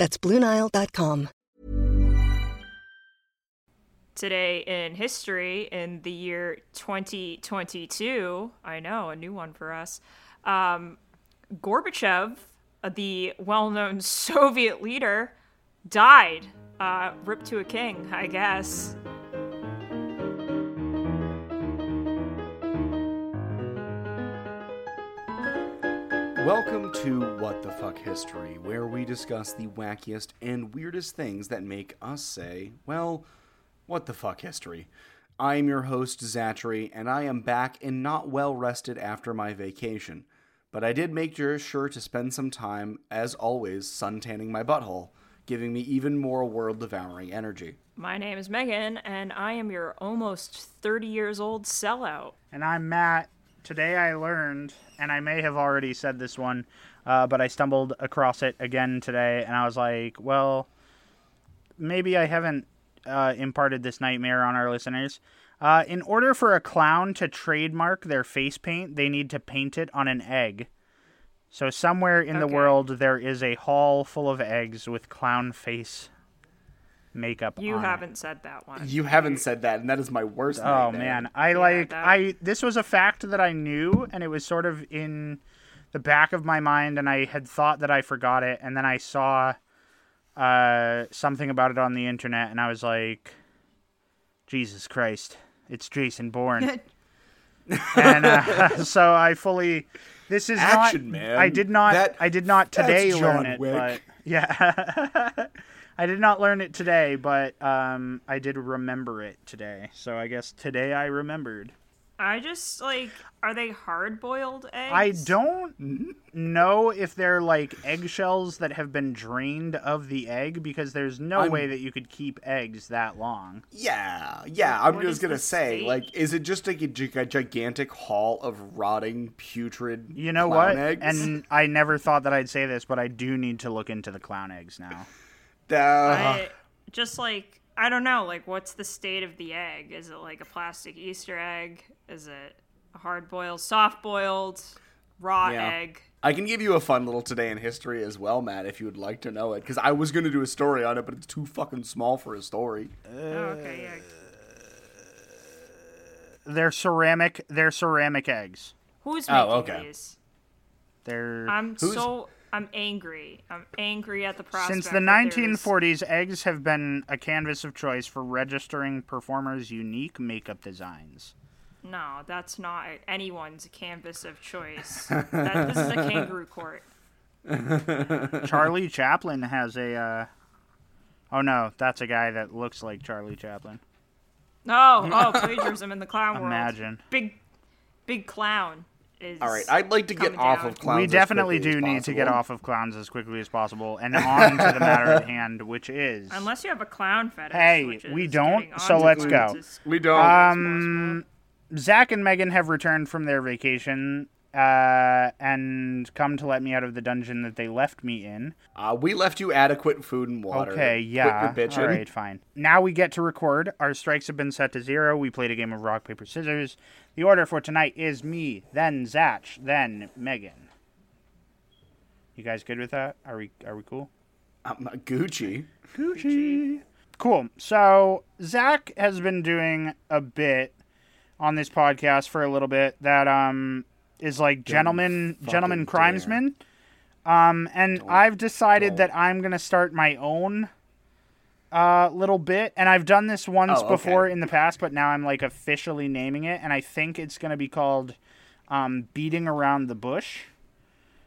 That's BlueNile.com. Today in history, in the year 2022, I know, a new one for us, um, Gorbachev, the well known Soviet leader, died. Uh, ripped to a king, I guess. Welcome to What the Fuck History, where we discuss the wackiest and weirdest things that make us say, well, what the fuck history. I am your host, Zachary, and I am back and not well rested after my vacation. But I did make sure to spend some time, as always, suntanning my butthole, giving me even more world devouring energy. My name is Megan, and I am your almost 30 years old sellout. And I'm Matt. Today I learned, and I may have already said this one, uh, but I stumbled across it again today, and I was like, well, maybe I haven't uh, imparted this nightmare on our listeners. Uh, in order for a clown to trademark their face paint, they need to paint it on an egg. So somewhere in the world there is a hall full of eggs with clown face makeup You on haven't said that one. You haven't said that, and that is my worst Oh nightmare. man, I like that- I this was a fact that I knew and it was sort of in the back of my mind and I had thought that I forgot it and then I saw uh something about it on the internet and I was like Jesus Christ, it's Jason Bourne. and uh, so I fully this is Action, not man. I did not That- I did not today John learn it Wick. but yeah. I did not learn it today, but um, I did remember it today. So I guess today I remembered. I just, like, are they hard boiled eggs? I don't know if they're like eggshells that have been drained of the egg because there's no I'm- way that you could keep eggs that long. Yeah, yeah. I'm What just gonna say, state? like, is it just like a, a gigantic haul of rotting, putrid? You know clown what? Eggs? And I never thought that I'd say this, but I do need to look into the clown eggs now. Uh, I, just, like, I don't know, like, what's the state of the egg? Is it, like, a plastic Easter egg? Is it a hard boiled, soft boiled, raw Yeah. egg? I can give you a fun little today in history as well, Matt, if you would like to know it. Because I was gonna do a story on it, but it's too fucking small for a story. oh, okay, yeah. They're ceramic. They're ceramic eggs. Who's Oh, making okay. these? They're I'm Who's- so I'm angry. I'm angry at the prospect. Since the 1940s, eggs have been a canvas of choice for registering performers' unique makeup designs. No, that's not anyone's canvas of choice. that, this is a kangaroo court. Charlie Chaplin has a. Uh... Oh no, that's a guy that looks like Charlie Chaplin. Oh, oh, plagiarism in the clown world. Imagine. Big, big clown is. All right, I'd like to get off down. of clowns. we definitely quickly do as need to get off of clowns as quickly as possible and on to the matter at hand, which is. Unless you have a clown fetish. Hey, which we don't, so let's go. We don't. Um, Zach and Megan have returned from their vacation uh, and come to let me out of the dungeon that they left me in. uh, we left you adequate food and water. Okay, Quit yeah. your bitching. All right, fine. Now we get to record. Our strikes have been set to zero. We played a game of rock, paper, scissors. The order for tonight is me, then Zach, then Megan. You guys good with that? Are we are we cool? I'm not Gucci. Gucci. Cool. So Zach has been doing a bit on this podcast for a little bit that um is like gentleman dare. crimesman. Um and I've decided don't. that I'm gonna start my own uh little bit and I've done this once Oh, okay. before in the past, but now I'm like officially naming it and I think it's gonna be called um beating around the bush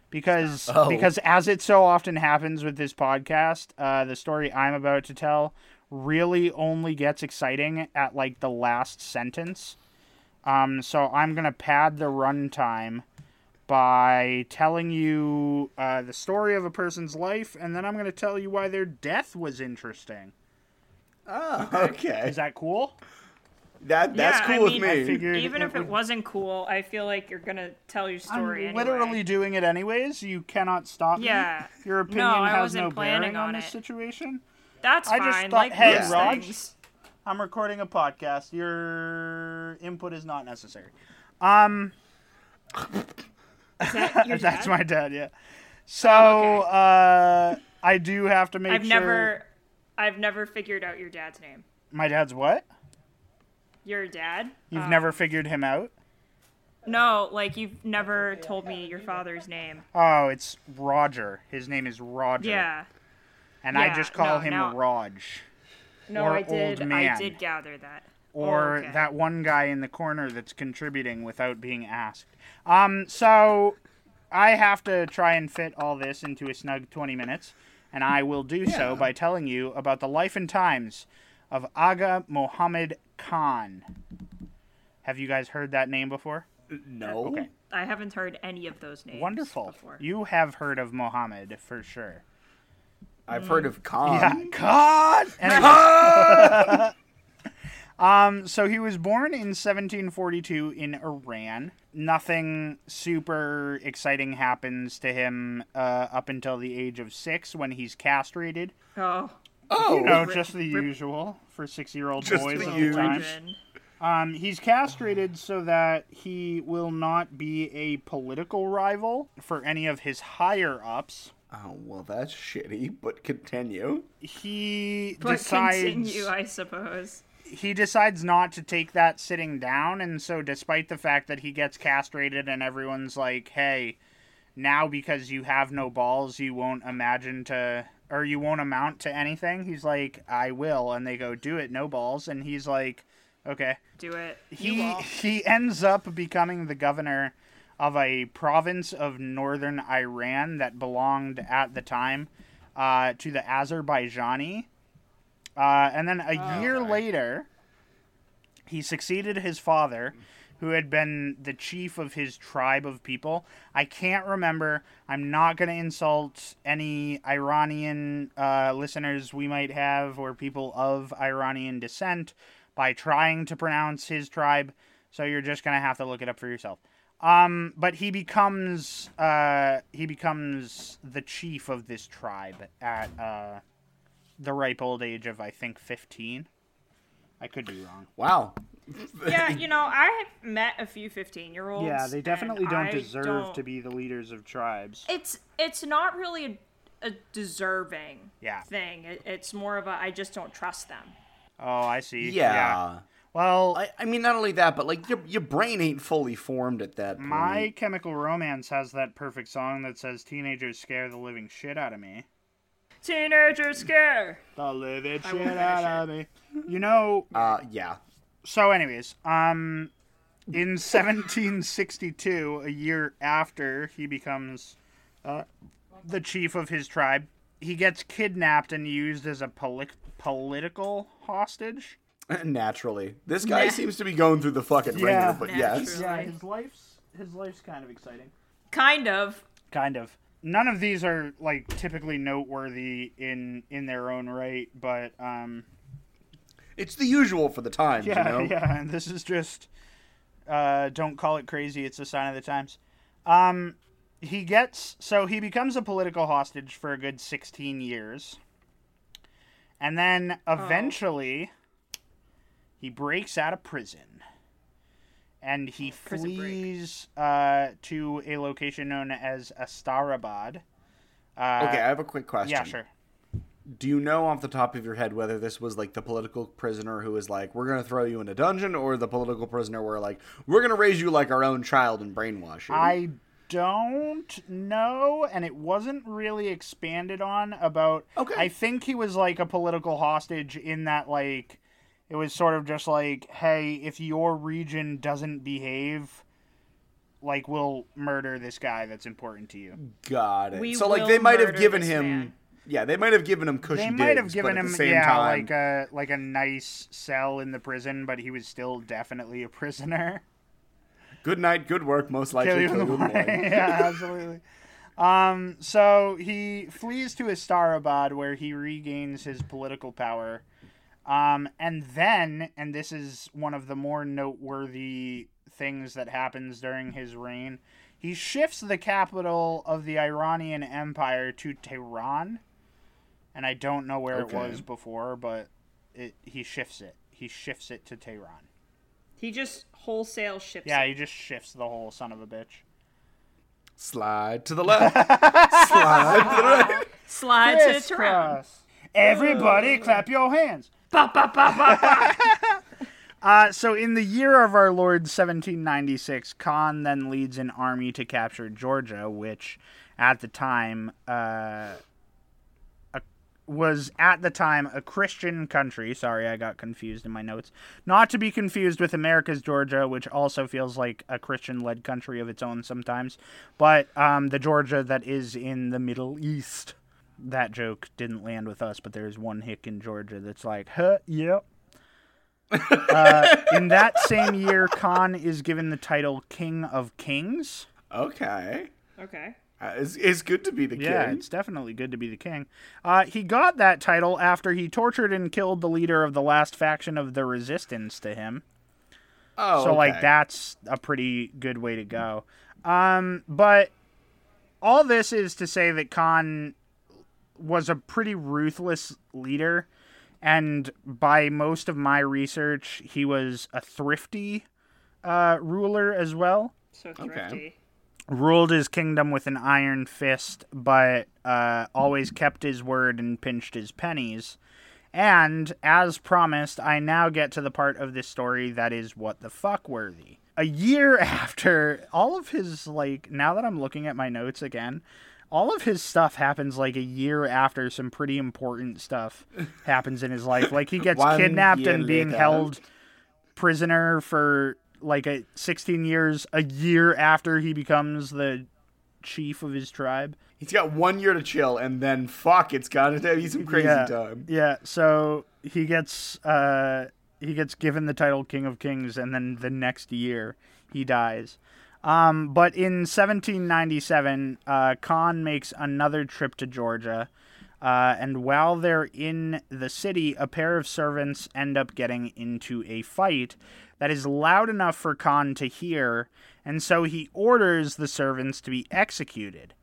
because Oh. because as it so often happens with this podcast, uh, the story I'm about to tell really only gets exciting at like the last sentence. Um, so I'm gonna pad the runtime by telling you uh, the story of a person's life, and then I'm going to tell you why their death was interesting. Oh, okay. Is that cool? That that's Yeah, cool I with me. I figured Even it if it would- wasn't cool, I feel like you're gonna tell your story I'm anyway. literally doing it anyways. You cannot stop me. Yeah. Your opinion No, I has wasn't no planning bearing on, on this situation. That's I fine. just thought- like hey, most Raj. things. I'm recording a podcast. Your input is not necessary. Um, Is that that's dad? my dad. Yeah. So Oh, okay. uh, I do have to make I've sure. never, I've never figured out your dad's name. My dad's what? Your dad? You've Oh. never figured him out? No, like you've never told me your father's name. Oh, it's Roger. His name is Roger. Yeah. And I just call no, him now- Raj. No, Or I did. old I man. did gather that. or Oh, okay. that one guy in the corner that's contributing without being asked. Um, so I have to try and fit all this into a snug 20 minutes, and I will do so by telling you about the life and times of Aga Mohammed Khan. Have you guys heard that name before? no. Okay. I haven't heard any of those names. Wonderful. Before. You have heard of Mohammed for sure. I've heard of Khan. Yeah, Khan. Anyway. um, so he was born in 1742 in Iran. Nothing super exciting happens to him uh, up until the age of six when he's castrated. Oh, Oh, You know, just the usual for six-year-old Just boys the of usual. the time. Um, he's castrated so that he will not be a political rival for any of his higher ups. Oh, well, that's shitty. But continue. He But decides continue, I suppose. he decides not to take that sitting down and so despite the fact that he gets castrated and everyone's like hey now because you have no balls you won't imagine to or you won't amount to anything he's like i will and they go do it no balls and he's like okay Do it. he he ends up becoming the governor of a province of northern Iran that belonged at the time uh, to the Azerbaijani. Uh, and then a year later, he succeeded his father, who had been the chief of his tribe of people. I can't remember. I'm not going to insult any Iranian uh, listeners we might have or people of Iranian descent by trying to pronounce his tribe. So you're just going to have to look it up for yourself. Um, but he becomes uh, he becomes the chief of this tribe at uh, the ripe old age of I think 15. I could be wrong. Wow. yeah, you know, I have met a few 15 year olds. Yeah, they definitely don't I deserve don't- to be the leaders of tribes. It's it's not really a, a deserving Yeah. thing. It, it's more of a I just don't trust them. Oh, I see. Yeah. Well, I, I mean, not only that, but like your your brain ain't fully formed at that point. My Chemical Romance has that perfect song that says "Teenagers scare the living shit out of me." Teenagers scare. The living I shit out of me. You know. Uh, yeah. So, anyways, um, in 1762, a year after he becomes uh, the chief of his tribe, he gets kidnapped and used as a poli- political hostage. Naturally, this guy Nah. seems to be going through the fucking Yeah. ringer. But yes, Yeah, his life's his life's kind of exciting. Kind of. Kind of. None of these are like typically noteworthy in in their own right, but um, it's the usual for the times. yeah, you know? yeah. And this is just uh, don't call it crazy. It's a sign of the times. Um, he gets so he becomes a political hostage for a good sixteen years, and then eventually he breaks out of prison. And he prison flees uh, to a location known as Astarabad. Uh, Okay, I have a quick question. Yeah, sure. Do you know off the top of your head whether this was like the political prisoner who was like, "We're gonna throw you in a dungeon," or the political prisoner where like, "We're gonna raise you like our own child and brainwash you"? I don't know, and it wasn't really expanded on about. Okay. I think he was like a political hostage in that, like, it was sort of just like, hey, if your region doesn't behave, like, we'll murder this guy that's important to you. Got it. We so like they might have given him. man. Yeah, they might have given him cushy They might have digs, given him, yeah, time, like a like a nice cell in the prison, but he was still definitely a prisoner. Good night, good work. Most likely Kill you in the you in the morning. morning. yeah, absolutely. Um, so he flees to Istarabad where he regains his political power. Um, and then, and this is one of the more noteworthy things that happens during his reign, he shifts the capital of the Iranian Empire to Tehran. And I don't know where Okay. it was before, but it he shifts it. He shifts it to Tehran. He just wholesale ships. Yeah, it. he just shifts the whole son of a bitch. Slide to the left. Slide to the right. slide to Tehran. Crisscross. Everybody, clap your hands. Ba, ba, ba, ba, ba. Uh, so, in the year of our Lord 1796, Khan then leads an army to capture Georgia, which at the time uh, a, was at the time a Christian country. Sorry, I got confused in my notes. Not to be confused with America's Georgia, which also feels like a Christian-led country of its own sometimes, but um, the Georgia that is in the Middle East. That joke didn't land with us, but there's one hick in Georgia that's like, huh, yep. Uh, in that same year, Khan is given the title King of Kings. Okay. okay. Uh, it's, it's good to be the king. Yeah, king. it's definitely good to be the king. Uh, he got that title after he tortured and killed the leader of the last faction of the resistance to him. Oh, so, like, that's a pretty good way to go. Um, but all this is to say that Khan was a pretty ruthless leader. And by most of my research, he was a thrifty uh, ruler as well. So thrifty. ruled his kingdom with an iron fist, but uh, always kept his word and pinched his pennies. And as promised, I now get to the part of this story that is what the fuck worthy. A year after all of his, like, now that I'm looking at my notes again, all of his stuff happens like a year after some pretty important stuff happens in his life. Like, he gets kidnapped and being later. held prisoner for like a 16 years a year after he becomes the chief of his tribe. He's got one year to chill, and then fuck, it's gotta be some crazy yeah. time. Yeah, so he gets uh he gets given the title King of Kings and then the next year he dies. Um, but in 1797, uh, Khan makes another trip to Georgia. Uh, and while they're in the city, a pair of servants end up getting into a fight that is loud enough for Khan to hear, and so he orders the servants to be executed.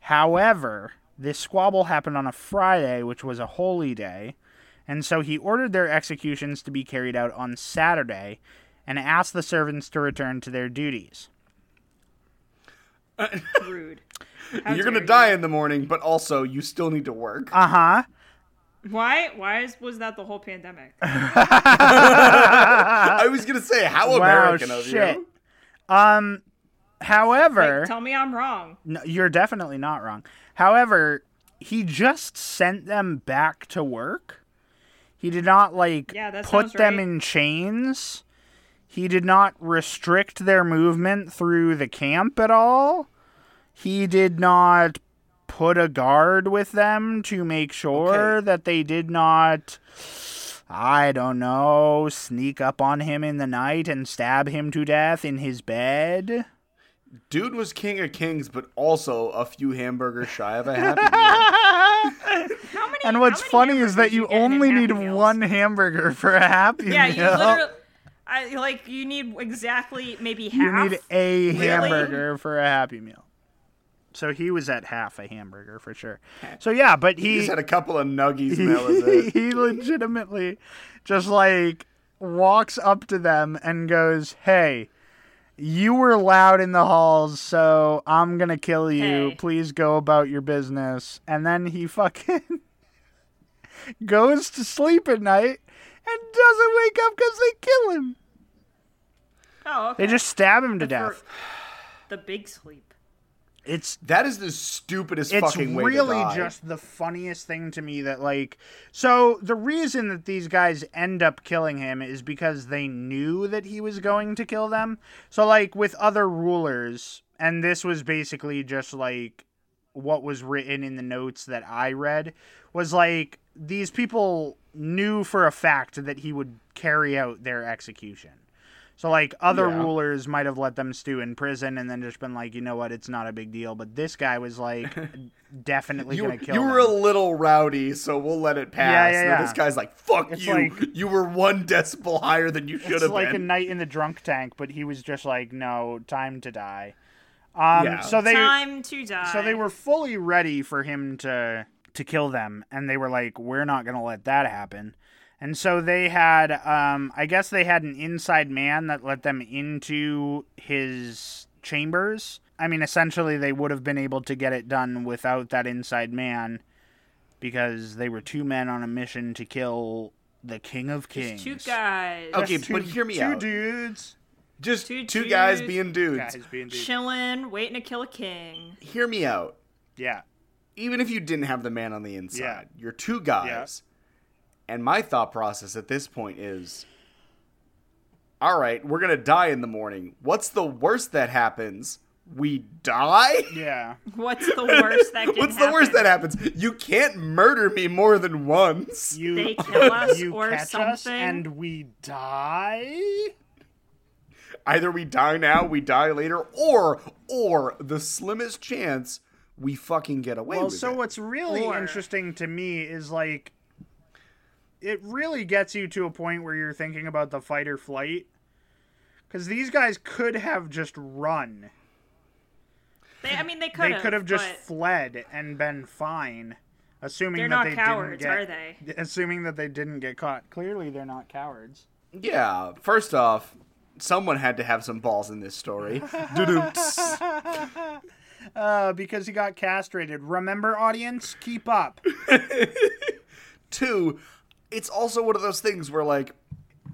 However, this squabble happened on a Friday, which was a holy day, and so he ordered their executions to be carried out on Saturday and asked the servants to return to their duties. Rude. How You're gonna dare die in the morning, but also you still need to work. Uh huh. Why? Why is, was that the whole pandemic? I was gonna say, how Wow, American of shit. you. Um, however, Like, tell me I'm wrong. No, you're definitely not wrong. However, he just sent them back to work. He did not like Yeah, put them right. in chains. He did not restrict their movement through the camp at all. He did not put a guard with them to make sure Okay. that they did not I don't know, sneak up on him in the night and stab him to death in his bed. Dude was king of kings, but also a few hamburgers shy of a happy meal. Many? And what's funny is that hamburgers you only need Meals? one hamburger for a happy Yeah, meal. you literally. I like you need exactly maybe half. You need a Really? hamburger for a happy meal. So he was at half a hamburger for sure. So yeah, but He he just had a couple of nuggies, he, and that was it. he legitimately just like walks up to them and goes, "Hey, you were loud in the halls, so I'm gonna kill you. Hey. Please go about your business." And then he fucking goes to sleep at night and doesn't wake up because they kill him. Oh, okay. They just stab him to For death. the big sleep. It's That is the stupidest it's fucking way really to die. It's really just the funniest thing to me that like so the reason that these guys end up killing him is because they knew that he was going to kill them so like with other rulers and this was basically just like what was written in the notes that i read was like these people knew for a fact that he would carry out their execution So like other Yeah. rulers might have let them stew in prison and then just been like, you know what, it's not a big deal. But this guy was like, definitely You, gonna kill. you were a little rowdy, so we'll let it pass. Yeah, yeah, yeah. this guy's like, "Fuck It's you! like- you were one decibel higher than you should have. It's have like a night in the drunk tank, but he was just like, no, time to die. Um, Yeah. So they Time to die. so they were fully ready for him to to kill them, and they were like, we're not gonna let that happen. And so they had, um, I guess they had an inside man that let them into his chambers. I mean, essentially, they would have been able to get it done without that inside man because they were two men on a mission to kill the King of Kings. two guys. Okay, Just but hear me two out. dudes. Just Two two, guys being dudes. Guys being dudes. Chilling, waiting to kill a king. Hear me out. Yeah. Even if you didn't have the man on the inside, you're two guys. And my thought process at this point is all right, we're going to die in the morning. What's the worst that happens? We die? Yeah. What's the worst that can What's the worst that happens? You can't murder me more than once. You They kill us you or catch us something? and we die. Either we die now, we die later, or or the slimmest chance we fucking get away Well, with so it. what's really Or- interesting to me is like it really gets you to a point where you're thinking about the fight or flight cuz these guys could have just run. They, I mean, they could They could have just but fled and been fine. Assuming They're that not they cowards, didn't get, are they? Assuming that they didn't get caught. Clearly, they're not cowards. Yeah, first off, someone had to have some balls in this story. Uh, because he got castrated. Remember, audience, keep up. Two, it's also one of those things where, like,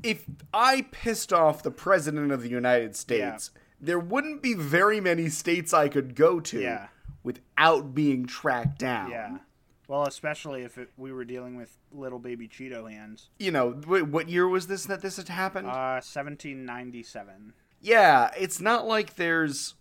if I pissed off the president of the United States, there wouldn't be very many states I could go to Yeah. without being tracked down. Yeah. Well, especially if it, we were dealing with little baby Cheeto hands. You know, wh- what year was this that this had happened? Uh, 1797. yeah, it's not like there's.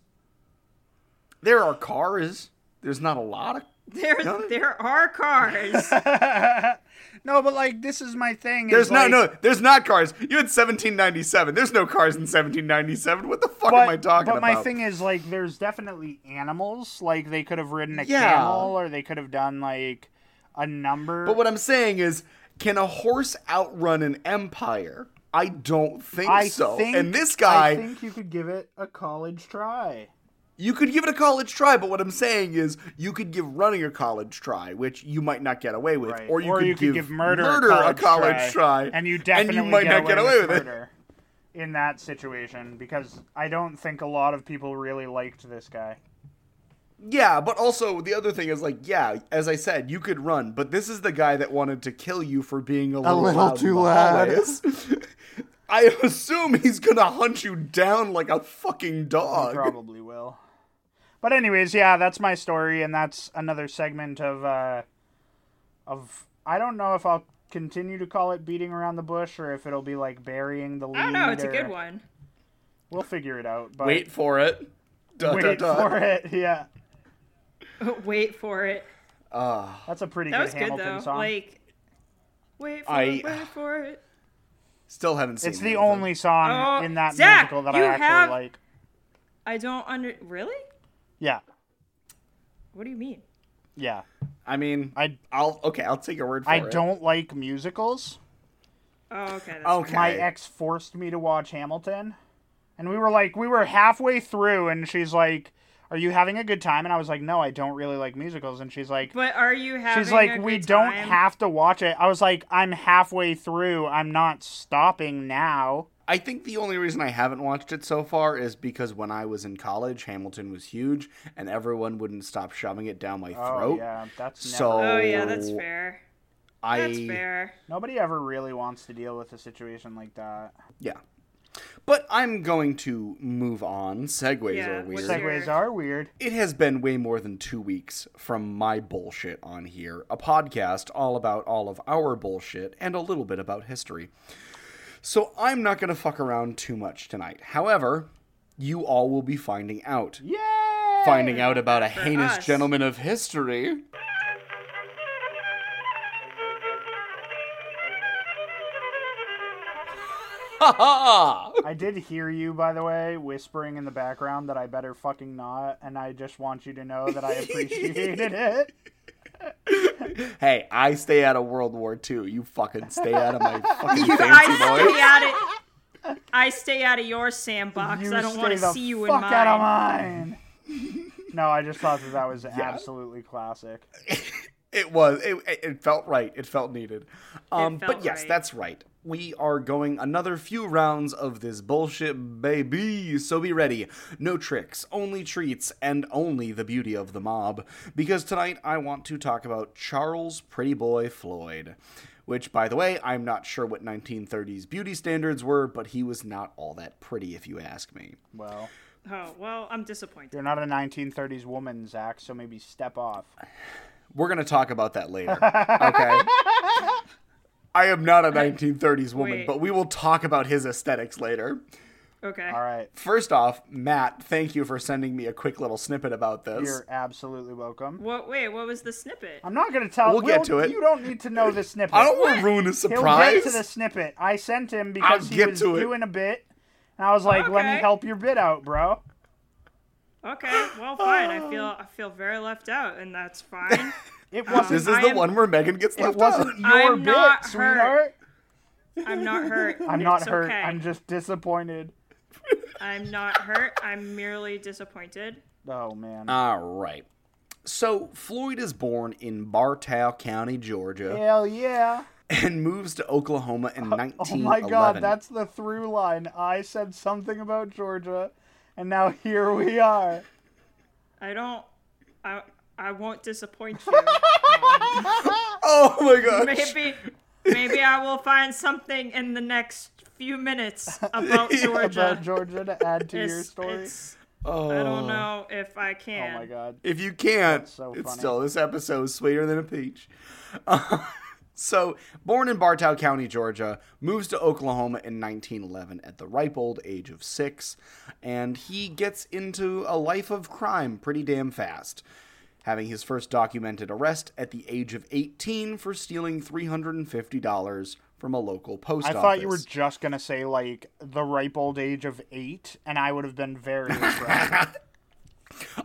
There are cars. There's not a lot of. There, No. there are cars. No, but like this is my thing. There's no like, no. There's not cars. You had 1797. There's no cars in 1797. What the fuck But, am I talking but about? But my thing is like there's definitely animals. Like they could have ridden a Yeah. camel, or they could have done like a number. But what I'm saying is, can a horse outrun an empire? I don't think I so. think, and this guy, I think you could give it a college try. You could give it a college try, but what I'm saying is, you could give running a college try, which you might not get away with, Right. or you could give, murder, a college, try, and you definitely and you might get not get away with it. murder in that situation because I don't think a lot of people really liked this guy. Yeah, but also the other thing is like, yeah, as I said, you could run, but this is the guy that wanted to kill you for being a little, little loud too loud. I assume he's gonna hunt you down like a fucking dog. Probably will. But anyways, yeah, that's my story, and that's another segment of uh, of I don't know if I'll continue to call it beating around the bush or if it'll be like burying the lead. I don't know. It's a good one. We'll figure it out. But Wait for it. Dun, wait dun, dun. for it. Yeah, Wait for it. Ah, that's a pretty That good was good Hamilton though. song. Like, wait for I- it. Wait for it. still haven't seen. It. It's the Hamilton. only song Oh, in that Zach, musical that you I actually have- like. I don't under. Really? Yeah, What do you mean? yeah. I mean, I I'll okay. I'll take your word for I it. I don't like musicals. Oh, okay. That's Okay. my ex forced me to watch Hamilton. And we were like, we were halfway through, and she's like, Are you having a good time? And I was like, No, I don't really like musicals. And she's like, But are you having? She's like, a We good don't time? have to watch it. I was like, I'm halfway through. I'm not stopping now. I think the only reason I haven't watched it so far is because when I was in college, Hamilton was huge, and everyone wouldn't stop shoving it down my throat. Oh, throat. yeah. That's never. So Oh yeah, that's fair. I That's fair. Nobody ever really wants to deal with a situation like that. yeah. But I'm going to move on. Segues Yeah, are weird. Seg- Segues are weird. It has been way more than two weeks from my bullshit on here, a podcast all about all of our bullshit and a little bit about history. So I'm not going to fuck around too much tonight. However, you all will be finding out. Yay! Finding out about a For heinous us. gentleman of history. I did hear you, by the way, whispering in the background that I better fucking not, and I just want you to know that I appreciated it. Hey, I stay out of World War II. You fucking stay out of my fucking fancy I boy. stay out of. I stay out of your sandbox. You I don't want to see you in fuck mine. out of mine. no, I just thought that that was absolutely classic. It was. It, it- it felt right. It felt needed. Um, felt but yes, right. that's right. We are going another few rounds of this bullshit, baby. So be ready. No tricks, only treats, and only the beauty of the mob. Because tonight I want to talk about Charles Pretty Boy Floyd. Which, by the way, I'm not sure what 1930s beauty standards were, but he was not all that pretty, if you ask me. Well, Oh well, I'm disappointed. you're not a 1930s woman, Zach, so maybe step off. We're going to talk about that later. Okay. I am not a 1930s woman, Wait. but we will talk about his aesthetics later. Okay. All right. First off, Matt, thank you for sending me a quick little snippet about this. You're absolutely welcome. What? Wait. What was the snippet? I'm not going to tell you. We'll get to it. You don't need to know the snippet. I don't want to ruin a He'll surprise. get to the snippet. I sent him because he get was to it. doing a bit, and I was like, "Let me help your bit out, bro." Okay. Well, fine. I feel I feel very left out, and that's fine. It wasn't. This is I the am- one where Megan gets left. it left wasn't out. your I'm bit, not hurt. sweetheart. I'm not hurt. I'm not It's hurt. Okay. I'm just disappointed. I'm not hurt. I'm merely disappointed. Oh man. All right. So, Floyd is born in Bartow County, Georgia, Hell yeah. and moves to Oklahoma in Oh 1911. my god, that's the through line. I said something about Georgia, and now here we are. I don't. I I won't disappoint you. Oh my god. maybe maybe I will find something in the next few minutes about Georgia. About Georgia to add to your story. it's- I don't oh. know if I can. oh my god. If you can't, so it's still this episode is sweeter than a peach. Uh, so, born in Bartow County, Georgia, moves to Oklahoma in 1911 at the ripe old age of six, and he gets into a life of crime pretty damn fast. Having his first documented arrest at the age of 18 for stealing $350 from a local post office. I office. thought you were just gonna say like the ripe old age of eight, and I would have been very impressed.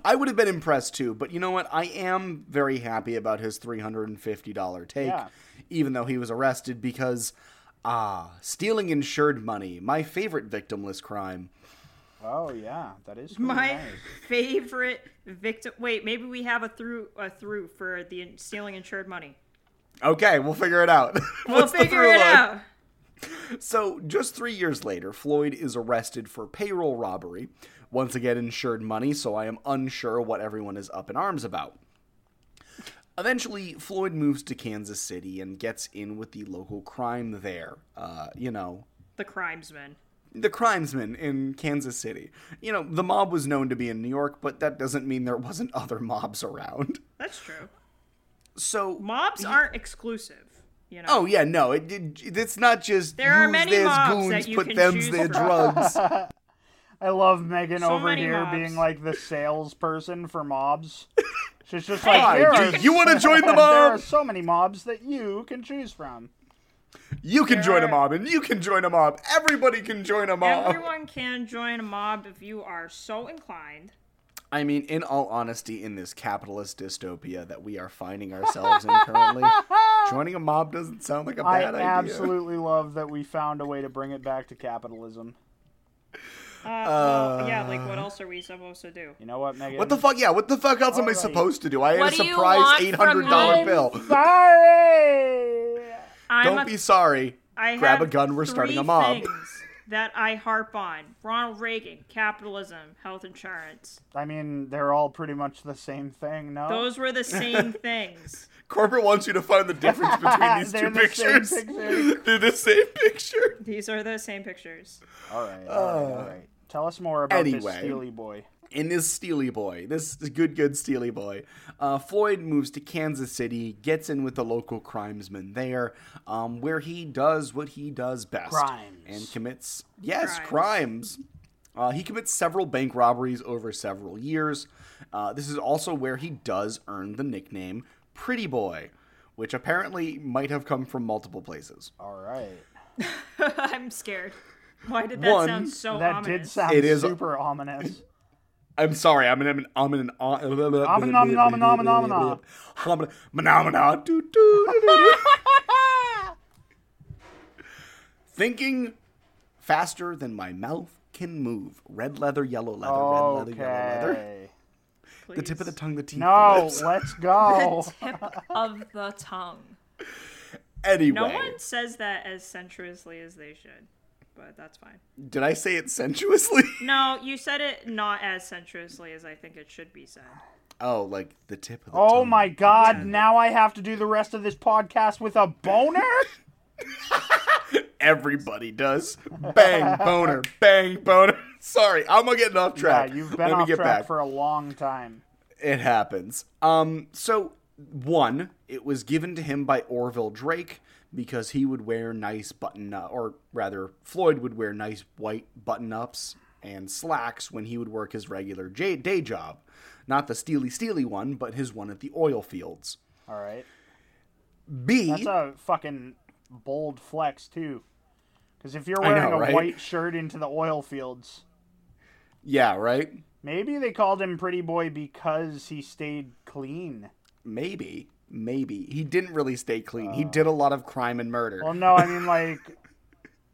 I would have been impressed too, but you know what? I am very happy about his $350 take, Yeah. even though he was arrested because, ah, stealing insured money, my favorite victimless crime. Oh yeah, that is pretty My nice. favorite victim. Wait, maybe we have a through a through for the stealing insured money. Okay, we'll figure it out. We'll figure it line? out. So, just three years later, Floyd is arrested for payroll robbery. Once again, insured money, so I am unsure what everyone is up in arms about. Eventually, Floyd moves to Kansas City and gets in with the local crime there. Uh, you know, The crimesman. The crimesmen in Kansas City. You know, the mob was known to be in New York, but that doesn't mean there wasn't other mobs around. That's true. So, Mobs aren't exclusive. You know. oh yeah, no, it, it it's not just There are use many mobs goons, that you put can them's choose their from. drugs. I love Megan So over here mobs. being like the salesperson for mobs. She's just like, Hi, there do you wanna join the mob? There are so many mobs that you can choose from. You can join a mob, and you can join a mob. Everybody can join a mob. Everyone can join a mob if you are so inclined. I mean, in all honesty, in this capitalist dystopia that we are finding ourselves in currently, joining a mob doesn't sound like a bad idea. I absolutely love that we found a way to bring it back to capitalism. Uh, well, yeah, like what else are we supposed to do? You know what, Megan? What the fuck? Yeah, what the fuck else am I supposed to do? I What had a do you surprise want eight from hundred dollar bill. Sorry. I'm Don't a- be sorry. I Grab a gun. We're starting a mob. that I harp on: Ronald Reagan, capitalism, health insurance. I mean, they're all pretty much the same thing, no? Those were the same things. Corporate wants you to find the difference between these They're two the same pictures. picture. They're the same picture. These are the same pictures. All right, all right, all right. Tell us more about Uh, Anyway. this Steely boy. In this Steely boy, this good, good Steely boy, uh, Floyd moves to Kansas City, gets in with the local crimesmen there, um, where he does what he does best Crimes. and commits yes Crimes. crimes. Uh, he commits several bank robberies over several years. Uh, this is also where he does earn the nickname Pretty Boy, which apparently might have come from multiple places. All right. I'm scared. Why did that One, sound so that ominous? did sound It is- super ominous. I'm sorry. I'm an I'm an I'm an. Phenomena. Do, do, do, do, do. Thinking faster than my mouth can move. Red leather, yellow leather, red leather, yellow leather. Okay. The tip of the tongue, the teeth. the No, lips. let's go. the tip of the tongue. Anyway, No one says that as sensuously as they should, but that's fine. did I say it sensuously? No, you said it not as sensuously as I think it should be said. oh, like the tip of the Oh tongue. my god, now I have to do the rest of this podcast with a boner? Everybody does. Bang boner, bang boner. Sorry, I'm getting off Yeah, track. you've been Let me off get track back. for a long time. It happens. Um, so one, it was given to him by Orville Drake because he would wear nice button, uh, or rather, Floyd would wear nice white button ups and slacks when he would work his regular j- day job, not the steely steely one, but his one at the oil fields. All right. B. That's a fucking bold flex, too. Because if you're wearing know, a right? white shirt into the oil fields, yeah, right. maybe they called him Pretty Boy because he stayed clean. Maybe, maybe he didn't really stay clean. he did a lot of crime and murder. Well, no, I mean, like,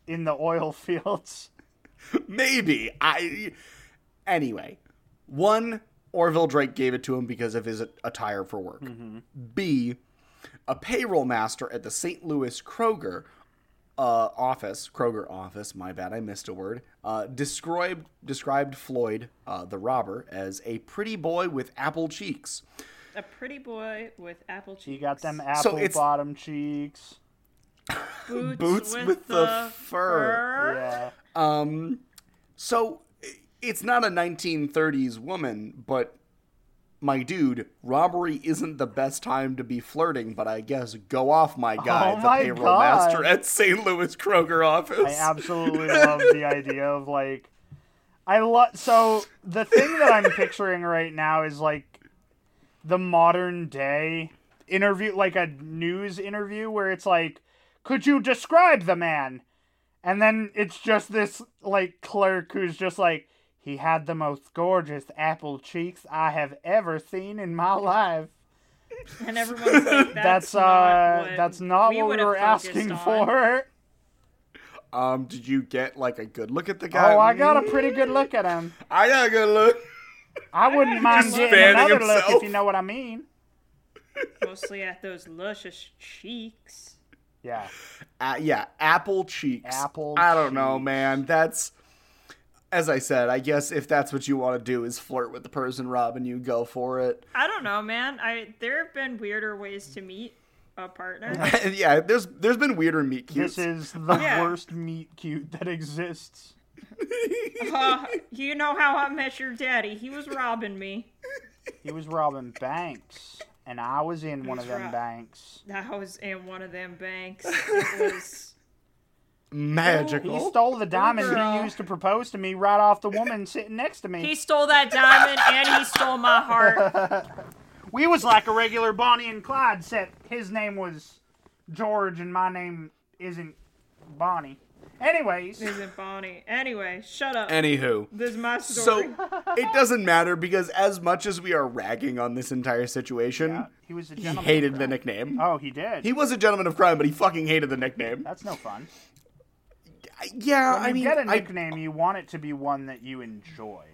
in the oil fields. Maybe. I anyway. One, Orville Drake gave it to him because of his attire for work. B, a payroll master at the St. Louis Kroger uh, office, Kroger office, my bad, I missed a word, uh, described, described Floyd, uh, the robber, as a pretty boy with apple cheeks. A pretty boy with apple cheeks. He got them So apple it's- bottom cheeks. boots, boots with the fur. Yeah. Um, so it's not a 1930s woman, but my dude, robbery isn't the best time to be flirting, but I guess go off, my guy, Oh the my payroll God. master at St. Louis Kroger office. I absolutely love the idea of like I love so the thing that I'm picturing right now is like the modern day interview like a news interview where it's like could you describe the man and then it's just this like clerk who's just like he had the most gorgeous apple cheeks I have ever seen in my life. And everyone's like, That's, that's, uh not what that's not we what we were asking on." for. um, did you get like a good look at the guy? Oh, I got a pretty good look at him. I got a good look. I wouldn't mind getting fanning another look if you know what I mean. Mostly at those luscious cheeks. Yeah. Uh, yeah, apple cheeks. Apple I don't know, man. That's as I said. I guess if that's what you want to do is flirt with the person Rob, and you, go for it. I don't know, man. I there have been weirder ways to meet a partner. yeah, there's there's been weirder meet cutes. This is the Yeah. worst meet cute that exists. Uh, you know how I met your daddy. He was robbing me. He was robbing banks, and I was in one of them rob- banks. I was in one of them banks. It was magical. He stole the diamond girl. he used to propose to me right off the woman sitting next to me. he stole that diamond and he stole my heart. We was like a regular Bonnie and Clyde, set. his name was George and my name isn't Bonnie. Anyways, Isn't Bonnie? Anyway, shut up. Anywho, this is my story. so it doesn't matter because as much as we are ragging on this entire situation, he was a he gentleman. hated the nickname. Oh, he did. He was a gentleman of crime, but he fucking hated the nickname. That's no fun. Yeah, When I you mean, get a I- nickname, you want it to be one that you enjoy.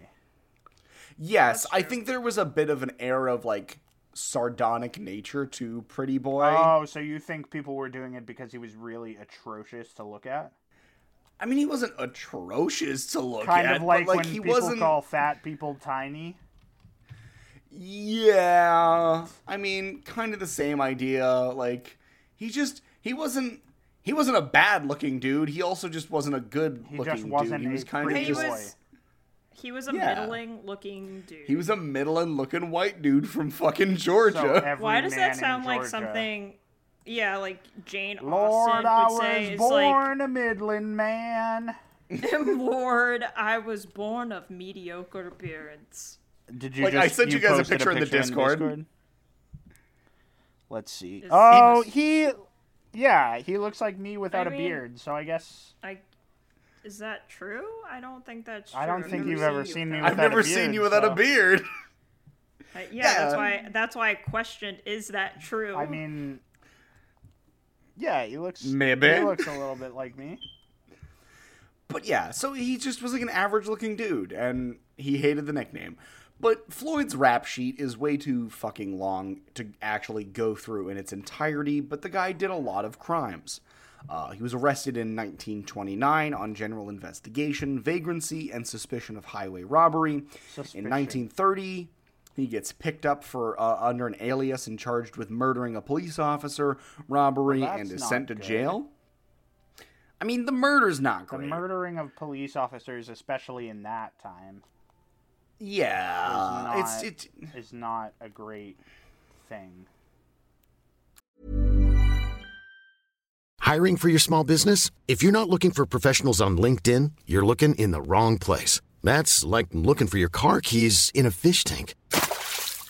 yes, I think there was a bit of an air of like sardonic nature to Pretty Boy. Oh, so you think people were doing it because he was really atrocious to look at? I mean, he wasn't atrocious to look Kind at, of like, but like when he people wasn't. call fat people tiny. Yeah, I mean, kind of the same idea. Like he just he wasn't he wasn't a bad looking dude. He also just wasn't a good He looking dude. He was a kind of—he just boy. was- He was a Yeah. middling looking dude. he was a middling looking white dude from fucking Georgia. every Why does that sound like Georgia- something? Yeah, like Jane Lord, Austen I would say. was It's born a middling man. like, Lord, I was born of mediocre appearance. Did you Like, just, I sent you guys a posted picture in the Discord. Let's see. Is- Oh, he he, yeah, he looks like me without I a mean- beard. So I guess I. Is that true? I don't think that's true. I don't think you've ever seen me without- a beard. I've without a never seen beard, you without so- a beard. Uh, yeah, that's why. That's why I questioned: Is that true? I mean, yeah, he looks. Maybe. he looks a little bit like me. But yeah, so he just was like an average looking dude, and he hated the nickname. But Floyd's rap sheet is way too fucking long to actually go through in its entirety, but the guy did a lot of crimes. Uh, he was arrested in 1929 on general investigation, vagrancy, and suspicion of highway robbery. In 1930, he gets picked up for uh, under an alias and charged with murdering a police officer, robbery, Well, and is not sent to jail. I mean, the murder's not great. The murdering of police officers, especially in that time, Yeah, is it's not, it. is not a great thing. Hiring for your small business? If you're not looking for professionals on LinkedIn, you're looking in the wrong place. That's like looking for your car keys in a fish tank.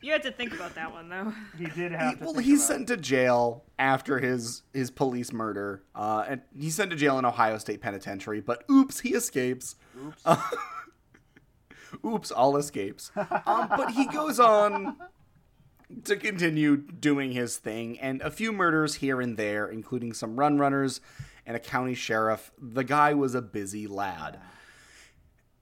you had to think about that one though. He did have to. well, think he's about sent to jail after his his police murder, uh, and he's sent to jail in Ohio State Penitentiary. But oops, he escapes. Oops. oops, all escapes. Um, but he goes on to continue doing his thing, and a few murders here and there, including some run runners and a county sheriff. The guy was a busy lad.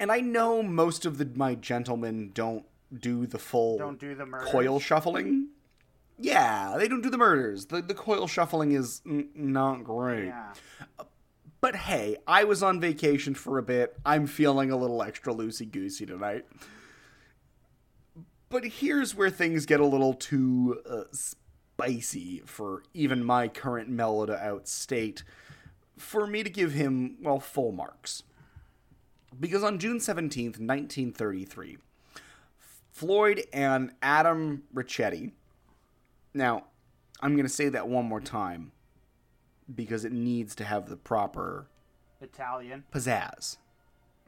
And I know most of the my gentlemen don't do the full Don't do the murders? coil shuffling. Yeah, they don't do the murders. The the coil shuffling is n- not great. Yeah. But hey, I was on vacation for a bit. I'm feeling a little extra loosey goosey tonight. But here's where things get a little too uh, spicy for even my current mellowed out state for me to give him, well, full marks. Because on June 17th, 1933, Floyd and Adam Richetti. Now, I'm going to say that one more time because it needs to have the proper Italian. pizzazz.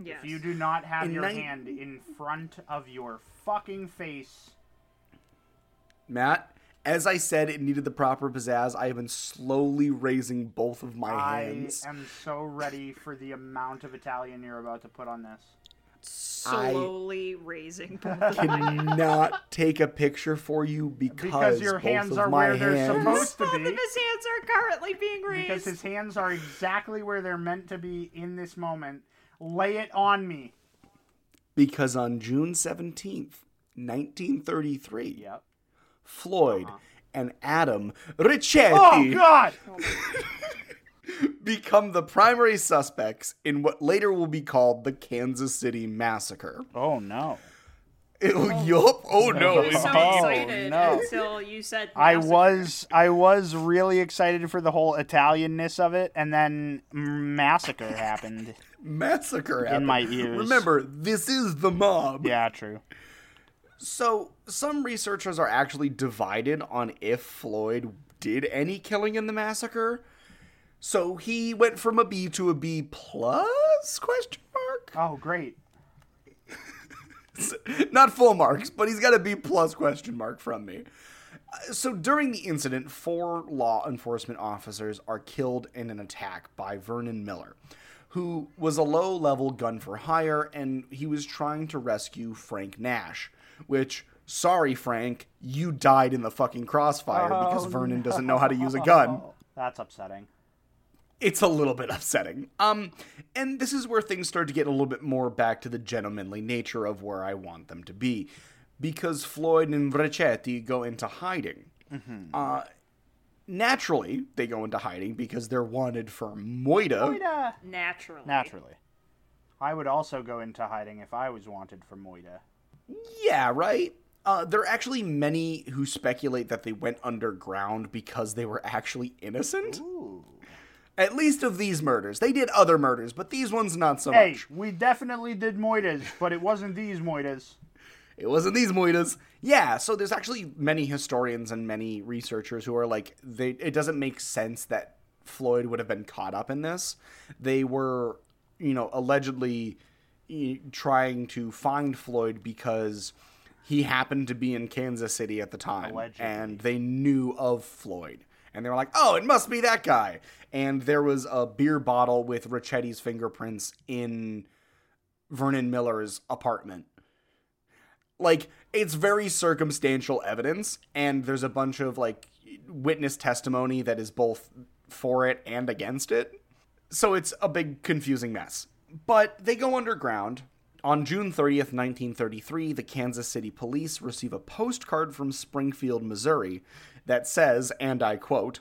Yes. If you do not have In your nine- hand in front of your fucking face, Matt, as I said, it needed the proper pizzazz. I have been slowly raising both of my I hands. I am so ready for the amount of Italian you're about to put on this. Slowly raising both of them. Cannot take a picture for you because, Because your both hands of are my where they're hands- supposed to Both be. of his hands are currently being raised. Because his hands are exactly where they're meant to be in this moment. Lay it on me. Because on June 17th, 1933, Yep. Floyd uh-huh. and Adam Richetti Oh God! become the primary suspects in what later will be called the Kansas City Massacre. Oh no! Oh, yup. Oh no. I was so Oh, excited no. until you said. I was I was really excited for the whole Italianness of it, and then massacre happened. Massacre happened. my ears. Remember, this is the mob. Yeah, true. So, some researchers are actually divided on if Floyd did any killing in the massacre. So he went from a B to a B plus question mark. Oh, great. Not full marks, but he's got a B plus question mark from me. So during the incident, four law enforcement officers are killed in an attack by Vernon Miller, who was a low level gun for hire and he was trying to rescue Frank Nash, which sorry Frank, you died in the fucking crossfire because oh, Vernon doesn't know how to use a gun. That's upsetting. It's a little bit upsetting. Um, and this is where things start to get a little bit more back to the gentlemanly nature of where I want them to be, because Floyd and Bracetti go into hiding. Uh, naturally, they go into hiding because they're wanted for moida. Moida. Naturally. Naturally. I would also go into hiding if I was wanted for Moida. Yeah, right. Uh, there are actually many who speculate that they went underground because they were actually innocent. At least of these murders. They did other murders, but these ones not so Hey, much. we definitely did Moidas, but it wasn't these Moidas. It wasn't these moidas. Yeah, so there's actually many historians and many researchers who are like, they. It doesn't make sense that Floyd would have been caught up in this. They were, you know, allegedly trying to find Floyd because he happened to be in Kansas City at the time, Allegedly. and they knew of Floyd. And they were like, "Oh, it must be that guy." And there was a beer bottle with Richetti's fingerprints in Vernon Miller's apartment. Like it's very circumstantial evidence and there's a bunch of like witness testimony that is both for it and against it. So it's a big confusing mess. But they go underground. On June 30th, 1933, the Kansas City police receive a postcard from Springfield, Missouri that says, and I quote,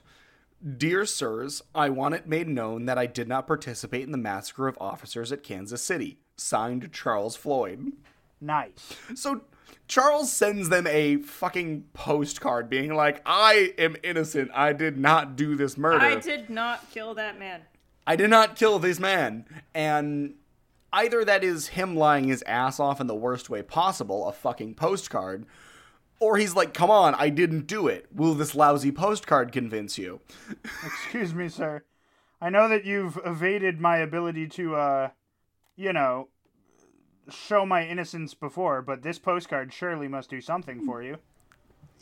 Dear sirs, I want it made known that I did not participate in the massacre of officers at Kansas City. Signed Charles Floyd. Nice. So Charles sends them a fucking postcard being like, I am innocent. I did not do this murder. I did not kill that man. I did not kill this man. And either that is him lying his ass off in the worst way possible, a fucking postcard, or he's like, come on, I didn't do it. Will this lousy postcard convince you? Excuse me, sir. I know that you've evaded my ability to, uh, you know, show my innocence before, but this postcard surely must do something for you.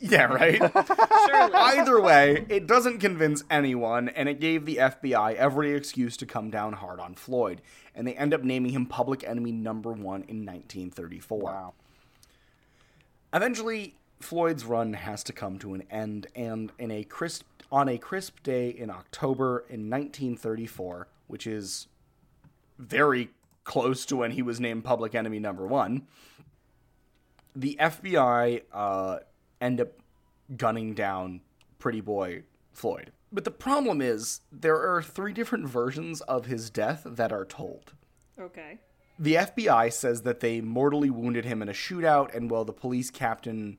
Yeah, right? Either way, it doesn't convince anyone, and it gave the FBI every excuse to come down hard on Floyd, and they end up naming him public enemy number one in 1934. Wow. Eventually, Floyd's run has to come to an end, and in a crisp on a crisp day in October in 1934, which is very close to when he was named public enemy number one, the FBI uh, end up gunning down Pretty Boy Floyd. But the problem is, there are three different versions of his death that are told. Okay. The FBI says that they mortally wounded him in a shootout, and while the police captain,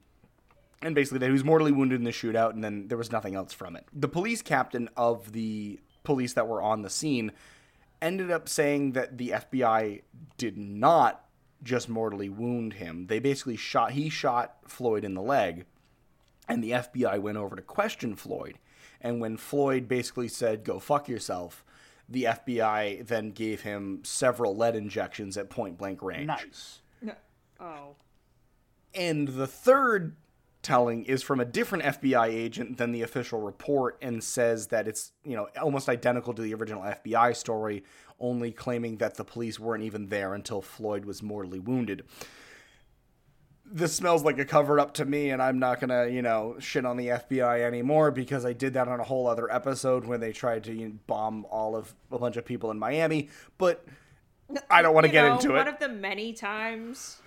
and basically that he was mortally wounded in the shootout, and then there was nothing else from it. The police captain of the police that were on the scene ended up saying that the FBI did not just mortally wound him. They basically shot, he shot Floyd in the leg, and the FBI went over to question Floyd. And when Floyd basically said, go fuck yourself, the FBI then gave him several lead injections at point blank range. Nice. Oh. And the third telling is from a different FBI agent than the official report and says that it's, you know, almost identical to the original FBI story, only claiming that the police weren't even there until Floyd was mortally wounded. This smells like a cover up to me, and I'm not gonna, you know, shit on the FBI anymore because I did that on a whole other episode when they tried to you know, bomb all of a bunch of people in Miami. But I don't want to get know, into one it. One of the many times.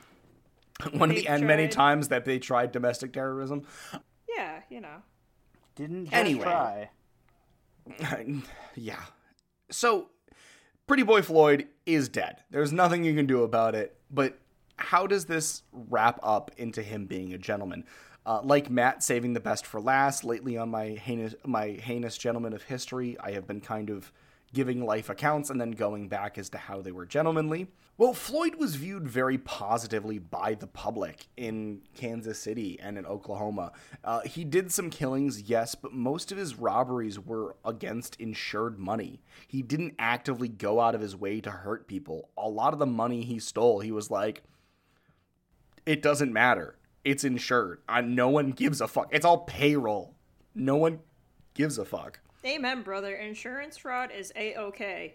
one of the they've and many times that they tried domestic terrorism. Yeah, you know. Didn't Anyway. try. yeah. So, Pretty Boy Floyd is dead. There's nothing you can do about it. But how does this wrap up into him being a gentleman? Uh, like Matt saving the best for last, lately on my heinous, my heinous gentleman of history, I have been kind of giving life accounts and then going back as to how they were gentlemanly. Well, Floyd was viewed very positively by the public in Kansas City and in Oklahoma. Uh, he did some killings, yes, but most of his robberies were against insured money. He didn't actively go out of his way to hurt people. A lot of the money he stole, he was like, it doesn't matter. It's insured. Uh, no one gives a fuck. It's all payroll. No one gives a fuck. Amen, brother. Insurance fraud is a okay.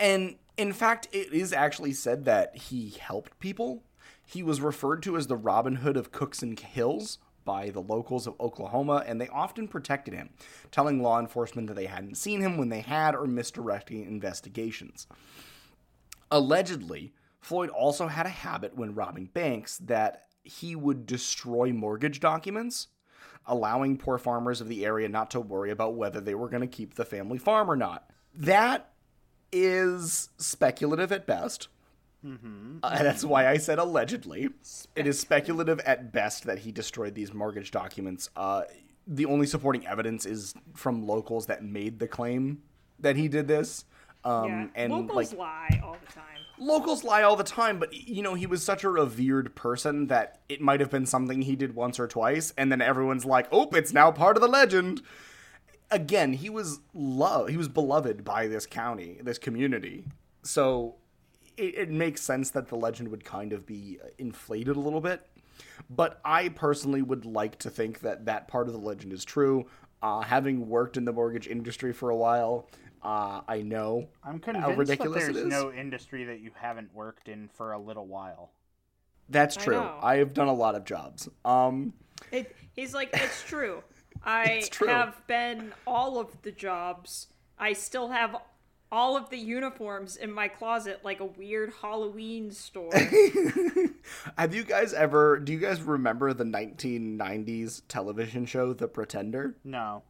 And in fact, it is actually said that he helped people. He was referred to as the Robin Hood of Cookson Hills by the locals of Oklahoma, and they often protected him, telling law enforcement that they hadn't seen him when they had or misdirecting investigations. Allegedly, Floyd also had a habit when robbing banks that he would destroy mortgage documents, allowing poor farmers of the area not to worry about whether they were going to keep the family farm or not. That is speculative at best. Mm-hmm. Uh, that's why I said allegedly. It is speculative at best that he destroyed these mortgage documents. Uh, the only supporting evidence is from locals that made the claim that he did this. Um, yeah. and Locals like lie all the time. locals lie all the time, but you know, he was such a revered person that it might have been something he did once or twice, and then everyone's like, "Oh, it's now part of the legend." Again, he was love. He was beloved by this county, this community. So it, it makes sense that the legend would kind of be inflated a little bit. But I personally would like to think that that part of the legend is true. Uh, having worked in the mortgage industry for a while, uh, I know I'm how convinced that ridiculous there's no industry that you haven't worked in for a little while. That's true. know. I, have done a lot of jobs. Um, It, he's like, it's true. I have been all of the jobs. I still have all of the uniforms in my closet like a weird Halloween store. have you guys ever? Do you guys remember the 1990s television show The Pretender? No.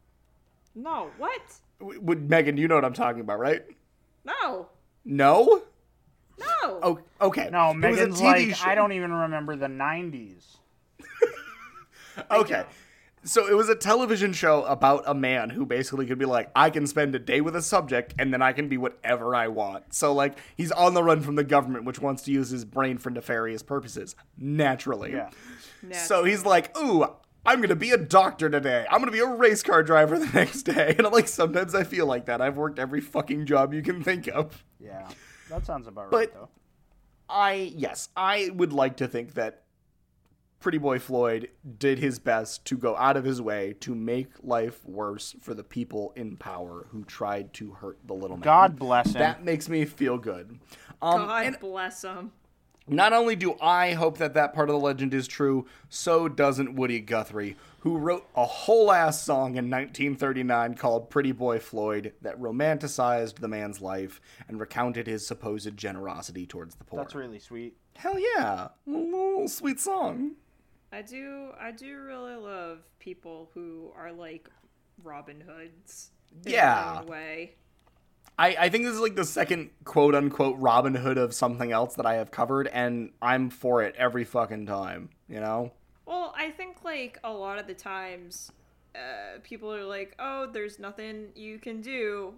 no, what? Would Megan? You know what I'm talking about, right? No. No. No. Oh, okay. No, It was a Megan's like, show- I don't even remember the 90s. Okay. So it was a television show about a man who basically could be like, I can spend a day with a subject and then I can be whatever I want. So like he's on the run from the government, which wants to use his brain for nefarious purposes. Naturally. Yeah. So he's like, ooh, I'm gonna be a doctor today. I'm gonna be a race car driver the next day. And I'm like, sometimes I feel like that. I've worked every fucking job you can think of. Yeah. That sounds about But- right, though. I yes, I would like to think that Pretty Boy Floyd did his best to go out of his way to make life worse for the people in power who tried to hurt the little man. God bless him. That makes me feel good. Um, God bless him. not only do I hope that that part of the legend is true, so doesn't Woody Guthrie, who wrote a whole ass song in 1939 called Pretty Boy Floyd that romanticized the man's life and recounted his supposed generosity towards the poor. That's really sweet. Hell yeah. A little sweet song. I do I do really love people who are like Robin Hoods. in Yeah. Way. I, I think this is like the second quote unquote Robin Hood of something else that I have covered, and I'm for it every fucking time, you know? Well, I think like a lot of the times, uh, people are like, "Oh, there's nothing you can do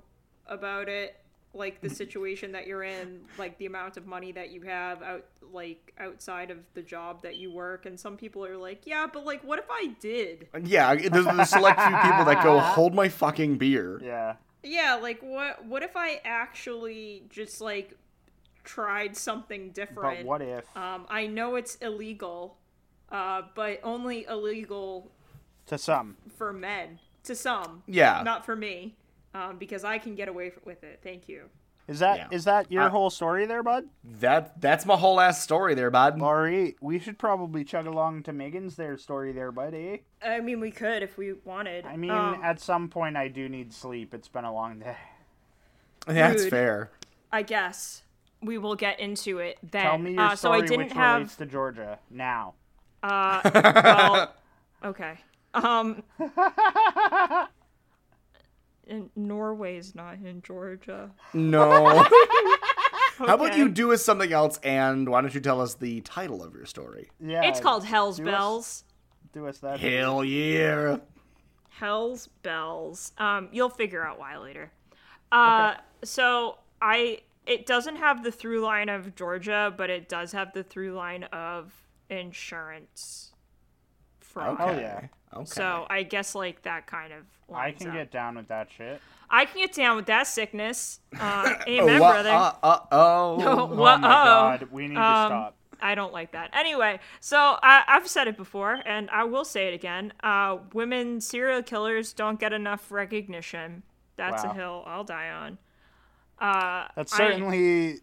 about it." Like the situation that you're in, like the amount of money that you have out, like outside of the job that you work, and some people are like, "Yeah, but like, what if I did?" Yeah, there's the select few people that go, hold my fucking beer. Yeah. Yeah, like what? What if I actually just like tried something different? But what if, Um, I know it's illegal, uh, but only illegal to some, for men to some Yeah. not for me um, because i can get away with it thank you is that is Yeah. that your I- whole story there, bud? That That's my whole ass story there, bud. Laurie, we should probably chug along to Megan's their story there, bud, eh? i mean we could if we wanted I mean, Um, at some point I do need sleep. It's been a long day. That's rude. fair. i guess we will get into it then Tell me your uh, so i story didn't which have relates to Georgia now. well okay um and norway's not in georgia No. How about you do us something else, and why don't you tell us the title of your story? Yeah, it's called hell's do us- bells Do us that. Hell yeah. Hell's Bells. Um, you'll figure out why later. Uh, so I it doesn't have the through line of Georgia, but it does have the through line of insurance fraud. Okay. yeah. Okay. So I guess like that kind of. I can up. get down with that shit. I can get down with that sickness. Uh, Oh, amen, wha- brother. Uh, uh, oh. Oh Wha- my god, we need to Um, stop. I don't like that. Anyway, so I, I've said it before, and I will say it again. Uh, women serial killers don't get enough recognition. That's Wow. a hill I'll die on. Uh, That's I- certainly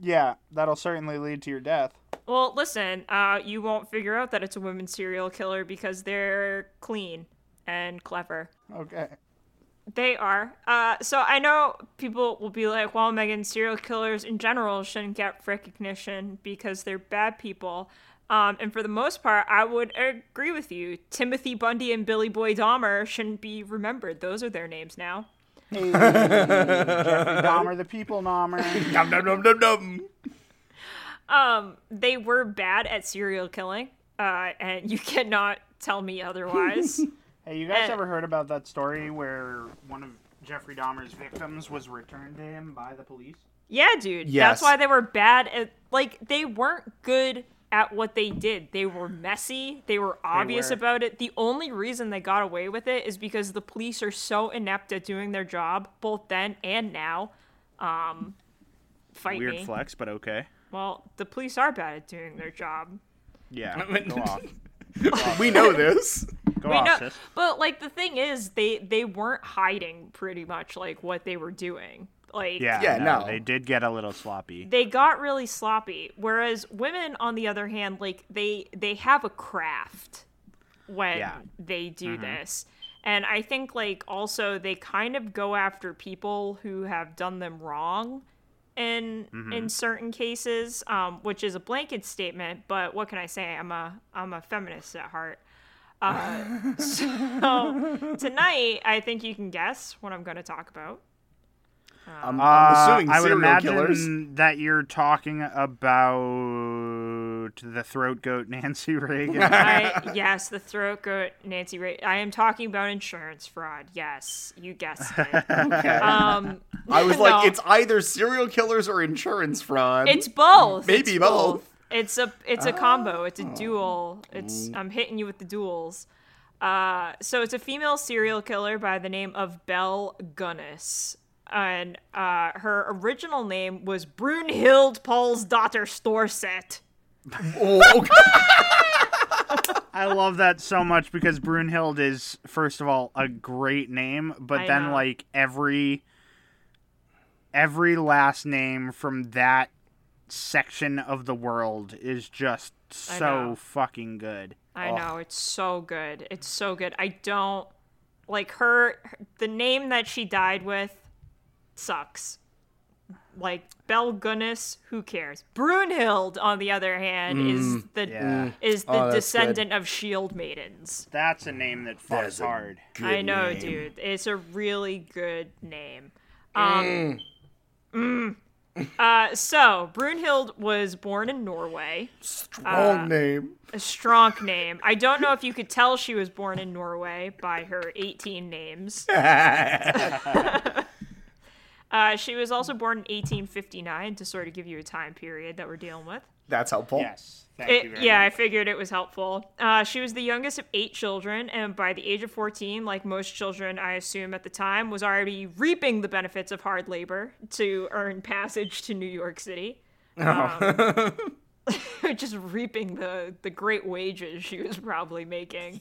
Yeah, that'll certainly lead to your death. Well, listen, uh, you won't figure out that it's a women serial killer because they're clean and clever. Okay. They are. Uh, so I know people will be like, well, Megan, serial killers in general shouldn't get recognition because they're bad people. Um, and for the most part, I would agree with you. Timothy Bundy and Billy Boy Dahmer shouldn't be remembered. Those are their names now. Hey, Jeffrey Dahmer, the people Dahmer. Dum dum dum dum dum. Um, they were bad at serial killing, uh, and you cannot tell me otherwise. Hey, you guys Eh. ever heard about that story where one of Jeffrey Dahmer's victims was returned to him by the police? yeah, dude. Yes. That's why they were bad at like they weren't good at what they did. They were messy. They were obvious were. about it. The only reason they got away with it is because the police are so inept at doing their job, both then and now. Um, fight Weird me. flex, but okay. Well, the police are bad at doing their job. Yeah, go off. we know this. Go We off, know, sis. but like the thing is, they they weren't hiding pretty much like what they were doing. Like Yeah, Yeah, no, no. They did get a little sloppy. they got really sloppy. Whereas women, on the other hand, like they they have a craft when Yeah. they do this. And I think like also they kind of go after people who have done them wrong in in certain cases, um, which is a blanket statement. But what can I say? I'm a I'm a feminist at heart. Uh, so tonight, I think you can guess what I'm going to talk about. I'm, Uh, I'm assuming I would imagine killers. that you're talking about the throat goat Nancy Reagan. I, yes, the throat goat Nancy Reagan. I am talking about insurance fraud. Yes, you guessed it. Um, I was like, it's either serial killers or insurance fraud. it's both. Maybe It's both. It's a it's a combo. It's a Oh. duel. It's Mm. I'm hitting you with the duels. Uh, so it's a female serial killer by the name of Belle Gunness. And uh, her original name was Brunhild Paul's daughter Storset. Oh, okay. I love that so much because Brunhild is first of all a great name, but I then know. like every every last name from that section of the world is just so fucking good. I know it's so good. It's so good. I don't like her. The name that she died with sucks. Like Belle Gunness, who cares? Brunhild, on the other hand, is the Yeah. is the Oh, that's descendant of shield maidens. That's a name that fucks hard. I know, name. dude. It's a really good name. Um, mm. Uh, so Brunhild was born in Norway. Strong name. a strong name. I don't know if you could tell she was born in Norway by her 18 names. uh, she was also born in 1859 to sort of give you a time period that we're dealing with. That's helpful. Yes. Thank It- you very yeah, I figured it was helpful. Uh, she was the youngest of eight children, and by the age of 14, like most children, I assume at the time, was already reaping the benefits of hard labor to earn passage to New York City. Um, just reaping the, the great wages she was probably making.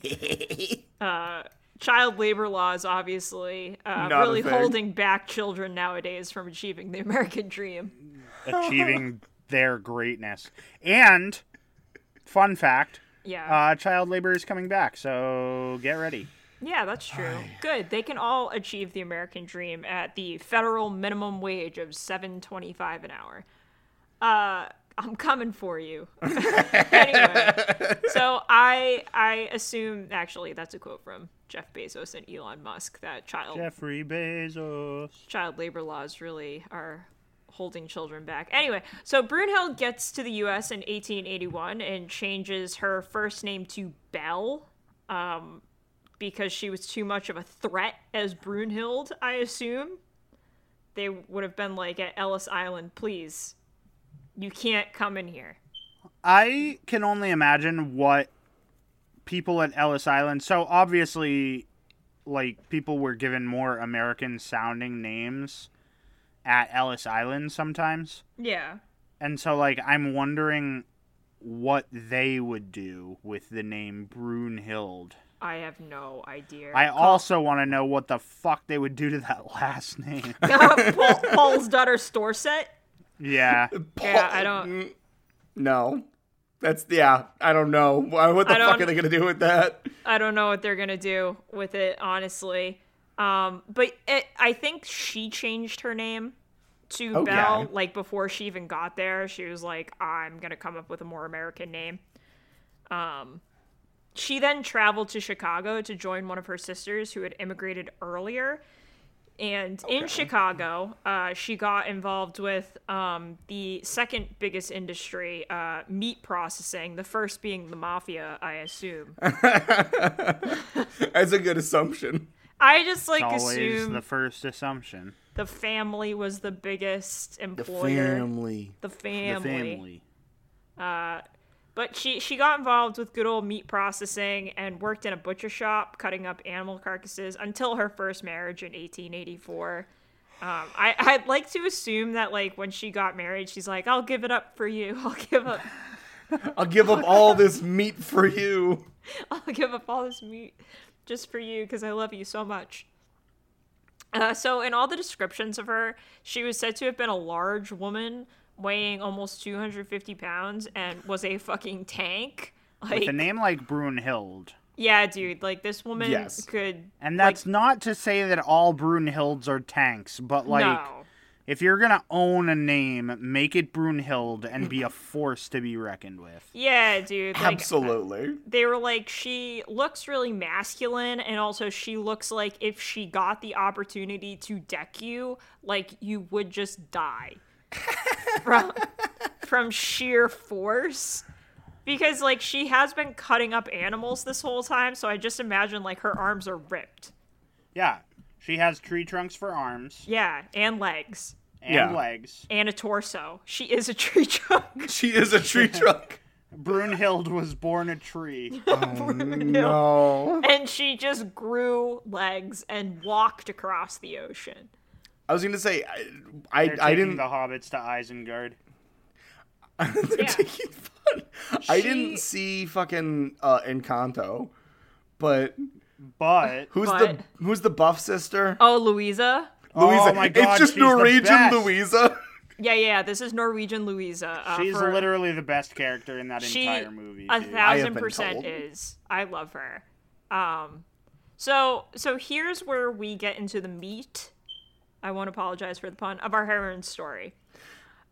uh, child labor laws, obviously, uh, Not really holding back children nowadays from achieving the American dream. achieving their greatness. And fun fact, Yeah. uh, child labor is coming back, so get ready. Yeah, that's true. Good. They can all achieve the American dream at the federal minimum wage of seven twenty-five an hour. Uh, I'm coming for you. anyway, so I I assume actually that's a quote from Jeff Bezos and Elon Musk that child Jeffrey Bezos. child labor laws really are holding children back. Anyway, so Brunhild gets to the U.S. in 1881 and changes her first name to Belle, um, because she was too much of a threat as Brunhild. I assume they would have been like at Ellis Island, please, you can't come in here. I can only imagine what people at Ellis Island. So obviously, like people were given more American sounding names at Ellis Island sometimes, Yeah. and so like I'm wondering what they would do with the name Brunhild. I have no idea. I also want to know what the fuck they would do to that last name. Paul, Paul's daughter Storset. Yeah. Yeah, I don't. No. That's yeah. I don't know. What the fuck are they gonna do with that? I don't know what they're gonna do with it, honestly. Um, but it, I think she changed her name to Okay. Belle like before she even got there. She was like, "I'm gonna come up with a more American name." Um, she then traveled to Chicago to join one of her sisters who had immigrated earlier. And in Chicago, uh, she got involved with um, the second biggest industry, uh, meat processing. The first being the mafia, I assume. That's a good assumption. I just like It's always assume the first assumption. the family was the biggest employer. The family. The family. The family. family. But she she got involved with good old meat processing and worked in a butcher shop cutting up animal carcasses until her first marriage in 1884. Um, I I'd like to assume that like when she got married, she's like, "I'll give it up for you. I'll give up. I'll give up all this meat for you. I'll give up all this meat just for you because I love you so much." Uh, so, in all the descriptions of her, she was said to have been a large woman weighing almost 250 pounds and was a fucking tank. Like, With a name like Brunhild. Yeah, dude, like this woman Yes. could And that's not to say that all Brunhilds are tanks, but like no. if you're gonna own a name, make it Brunhild and be a force to be reckoned with. Yeah, dude. Like Absolutely. they were like she looks really masculine and also she looks like if she got the opportunity to deck you, like you would just die. From from sheer force. Because like she has been cutting up animals this whole time, so I just imagine like her arms are ripped. Yeah. She has tree trunks for arms Yeah, and legs. and Yeah. legs. And a torso. She is a tree trunk. She is a tree trunk. Brunhild was born a tree. Oh, no. and she just grew legs and walked across the ocean. I was gonna say I I, I didn't the hobbits to Isengard. they're Yeah. taking fun. I She- didn't see fucking uh, Encanto, but But who's But- the who's the buff sister? Oh, Luisa? Luisa. Oh my God, it's just Norwegian. Luisa. Yeah, yeah, this is Norwegian Luisa. Uh, she's for- literally the best character in that she entire movie. a thousand percent told. is. I love her. Um, so so here's where we get into the meat. I won't apologize for the pun of our heroine's story.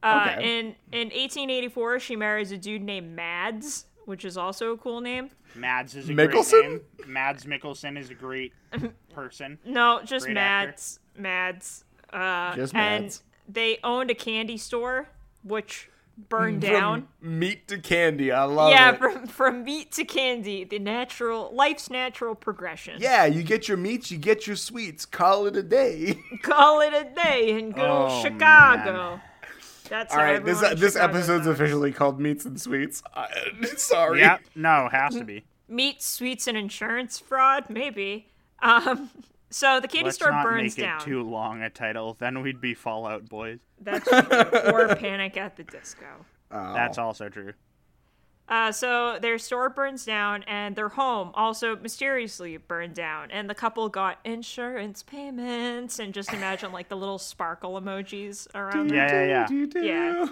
Uh, Okay. In in 1884, she marries a dude named Mads, which is also a cool name. Mads is a Mikkelsen? great name. Mads Mikkelsen is a great person. No, just Great actor. Mads. Mads. Uh, Just and they owned a candy store, which burned down. From meat to candy. I love yeah, it. from from meat to candy, the natural life's natural progression. yeah, you get your meats, you get your sweets. Call it a day. Call it a day in good old Oh, Chicago. That's All how right, this everyone this episode's knows. officially called Meats and Sweets. I, sorry. Yeah, no, has to be. meat, sweets, and insurance fraud. Maybe. Um. So the candy Let's store not burns make down. it too long a title. Then we'd be Fall Out Boys. That's true. or Panic at the Disco. Oh. That's also true. Uh, so their store burns down, and their home also mysteriously burned down. And the couple got insurance payments, and just imagine like the little sparkle emojis around. their Yeah, yeah, yeah. Yeah.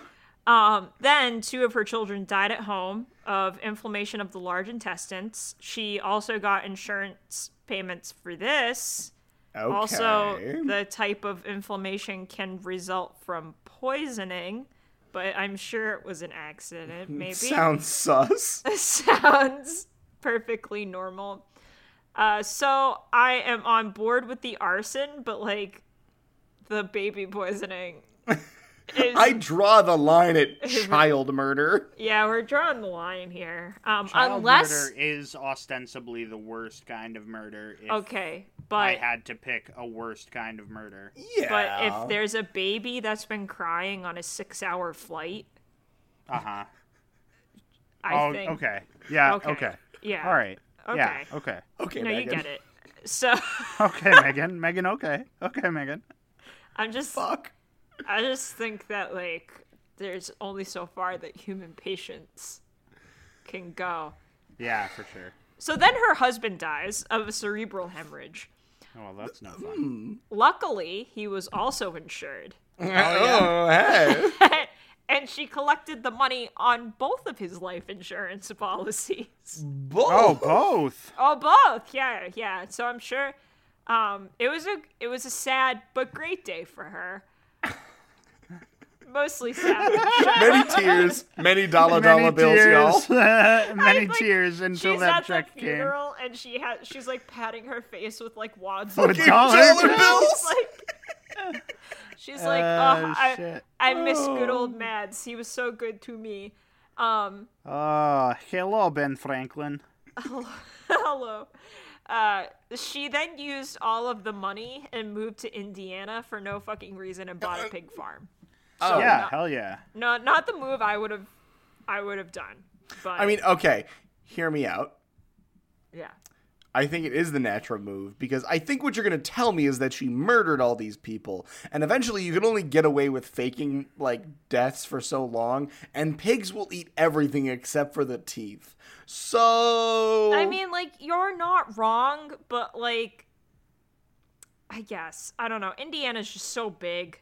Um, then two of her children died at home of inflammation of the large intestines. She also got insurance payments for this. Okay. Also, the type of inflammation can result from poisoning, but I'm sure it was an accident. Maybe sounds sus. sounds perfectly normal. Uh, so I am on board with the arson, but like the baby poisoning. Is, I draw the line at child murder. yeah, we're drawing the line here. Um, Child unless murder is ostensibly the worst kind of murder. If okay, I had to pick a worst kind of murder. Yeah. but if there's a baby that's been crying on a six-hour flight, Uh huh. I Oh, think okay. Yeah. Okay. Okay. yeah, All right. Yeah. Okay. Okay. okay, No, you get it. So Okay, Megan. Megan. Okay. Okay, Megan. I'm just Fuck. I just think that like there's only so far that human patience can go. Yeah, for sure. So then her husband dies of a cerebral hemorrhage. Oh, well, that's no fun. Luckily, he was also insured. Oh, hey. and she collected the money on both of his life insurance policies. Both. Oh, both. Oh, both. Yeah, yeah. So I'm sure um, it was a it was a sad but great day for her. Mostly sad. many tears, many dollar dollar bills, y'all. y'all. many Like, tears until she's that at check the came. funeral and she has she's like patting her face with like wads With of dollar dollar bills. bills. like she's like Oh, oh I. I miss good old Mads he was so good to me um Oh, hello, Ben Franklin. hello uh she then used all of the money and moved to Indiana for no fucking reason and bought a pig farm Oh, yeah, not- hell yeah. no not the move I would have I would have done but I mean, okay, hear me out. yeah I think it is the natural move because I think what you're going to tell me is that she murdered all these people. And eventually you can only get away with faking like deaths for so long and pigs will eat everything except for the teeth. So I mean, like, you're not wrong, but, like, I guess. I don't know. Indiana's just so big.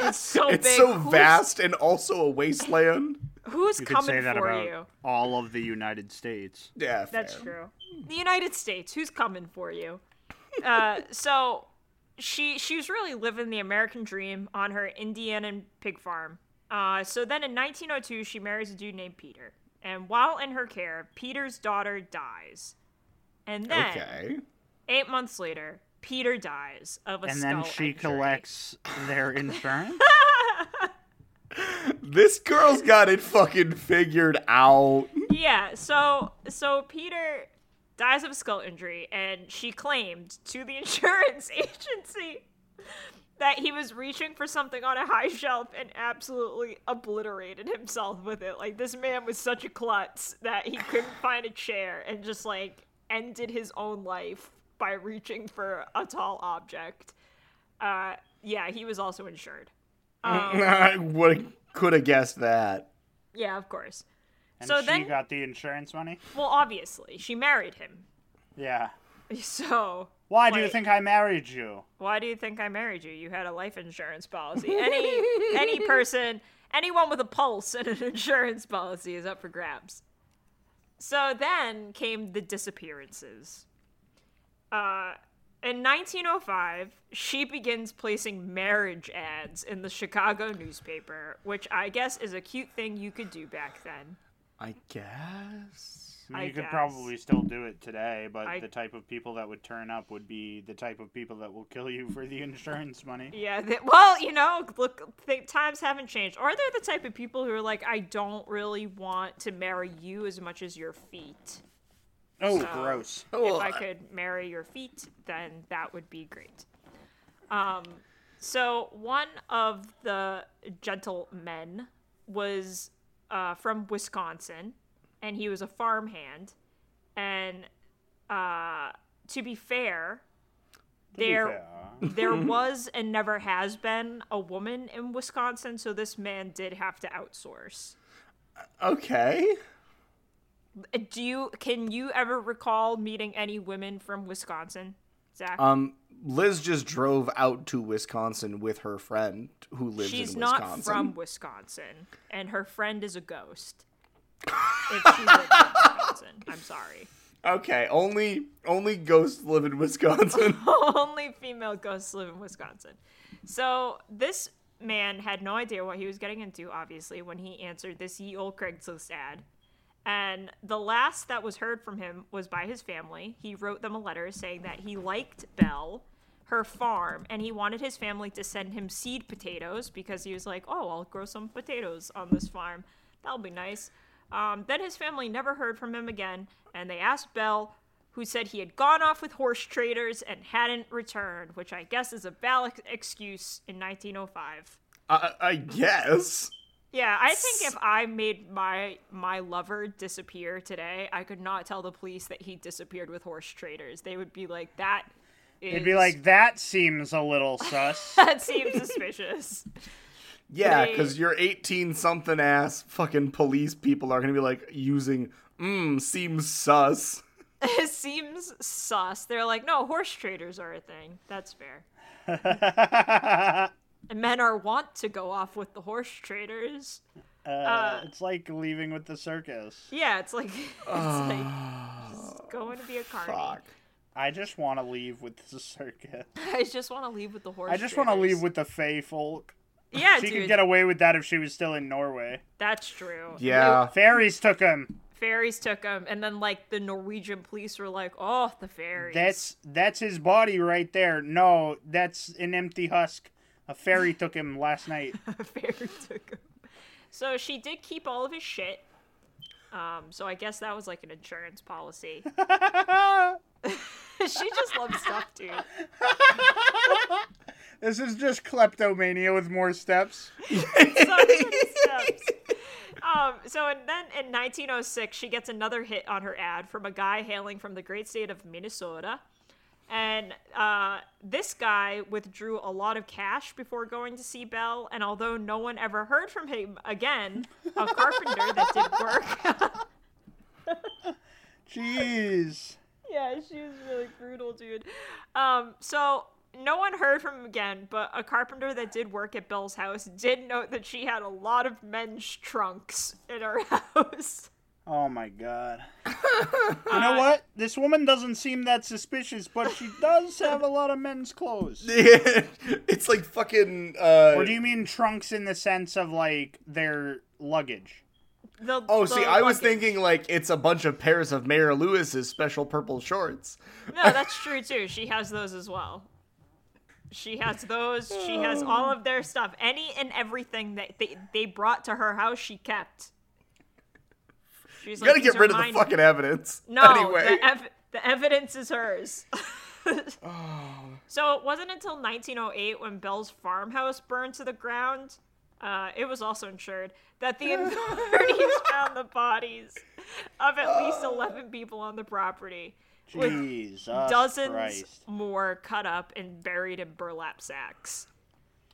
It's so it's big. so Who's- vast and also a wasteland. Who's You coming say that for about you? all of the United States. Yeah, That's fair. true. The United States, who's coming for you? Uh, so she she was really living the American dream on her Indiana pig farm. Uh, so then in 1902, she marries a dude named Peter, and while in her care, Peter's daughter dies, and then Okay. eight months later, Peter dies of a skull. And skull then she injury. collects their insurance. This girl's got it fucking figured out. Yeah, so so Peter dies of a skull injury, and she claimed to the insurance agency that he was reaching for something on a high shelf and absolutely obliterated himself with it. Like this man was such a klutz that he couldn't find a chair and just like ended his own life by reaching for a tall object. Uh, yeah, he was also insured. I would could have guessed that. Yeah, of course. And So she then- got the insurance money? Well, obviously, she married him. Yeah. So Why do you think I married you? why do you think I married you? You had a life insurance policy. Any any person, anyone with a pulse and an insurance policy is up for grabs. So then came the disappearances. Uh, in 1905, she begins placing marriage ads in the Chicago newspaper, which I guess is a cute thing you could do back then. I guess. You I could guess. probably still do it today, but I- the type of people that would turn up would be the type of people that will kill you for the insurance money. Yeah, they, well, you know, look, th- times haven't changed. Or they're the type of people who are like, I don't really want to marry you as much as your feet. Oh, So, gross. If I could marry your feet, then that would be great. Um, so one of the gentlemen was uh, from Wisconsin, and he was a farmhand. And uh, to be fair, there there was and never has been a woman in Wisconsin, so this man did have to outsource. Okay. Uh, Do you can you ever recall meeting any women from Wisconsin, Zach? Um, Liz just drove out to Wisconsin with her friend who lives She's in Wisconsin. She's not from Wisconsin, and her friend is a ghost. if she lives in Wisconsin, I'm sorry. Okay, only only ghosts live in Wisconsin. Only female ghosts live in Wisconsin. So this man had no idea what he was getting into, obviously, when he answered this ye old Craigslist ad. And the last that was heard from him was by his family. He wrote them a letter saying that he liked Belle, her farm, and he wanted his family to send him seed potatoes because he was like, oh, I'll grow some potatoes on this farm. That'll be nice. Um, then his family never heard from him again, and they asked Belle, who said he had gone off with horse traders and hadn't returned, which I guess is a valid excuse in 1905. I, I guess. Yeah, I think if I made my my lover disappear today, I could not tell the police that he disappeared with horse traders. They would be like, "That is It'd be like, that seems a little sus. that seems suspicious." Yeah, They- because your 18 something ass fucking police people are gonna be like using mmm seems sus. it seems sus. They're like, "No, horse traders are a thing." That's fair. men are wont to go off with the horse traders. Uh, it's like leaving with the circus. Yeah, it's like it's like just going to be a carny. Fuck. I just want to leave with the circus. I just want to leave with the horse. I just want to leave with the Fey folk. Yeah, She dude, could get away with that if she was still in Norway. that's true. Yeah. Fairies took him. fairies took him, and then like the Norwegian police were like, "Oh, the fairies." That's that's his body right there. No, that's an empty husk. A fairy took him last night. A fairy took him. So she did keep all of his shit. Um, so I guess that was like an insurance policy. she just loves stuff, dude. This is just kleptomania with more steps. So steps. Um, so and then in 1906, she gets another hit on her ad from a guy hailing from the great state of Minnesota. And uh, this guy withdrew a lot of cash before going to see Belle. And although no one ever heard from him again, a carpenter that did work. Jeez. yeah, she was really brutal, dude. Um, so no one heard from him again, but a carpenter that did work at Belle's house did note that she had a lot of men's trunks in her house. Oh my god. you know what? This woman doesn't seem that suspicious, but she does have a lot of men's clothes. it's like fucking. Uh, Or do you mean trunks in the sense of like their luggage? The, oh, see, the I was luggage. thinking like it's a bunch of pairs of Mayor Lewis's special purple shorts. No, that's true too. She has those as well. She has those. She has all of their stuff. Any and everything that they, they brought to her house, she kept. She's You gotta "These get rid of the fucking evidence. No, Anyway. the, ev- the evidence is hers. oh. So it wasn't until 1908 when Belle's farmhouse burned to the ground. Uh, it was also insured that the authorities found the bodies of at least 11 people on the property, with Jesus dozens Christ. more cut up and buried in burlap sacks.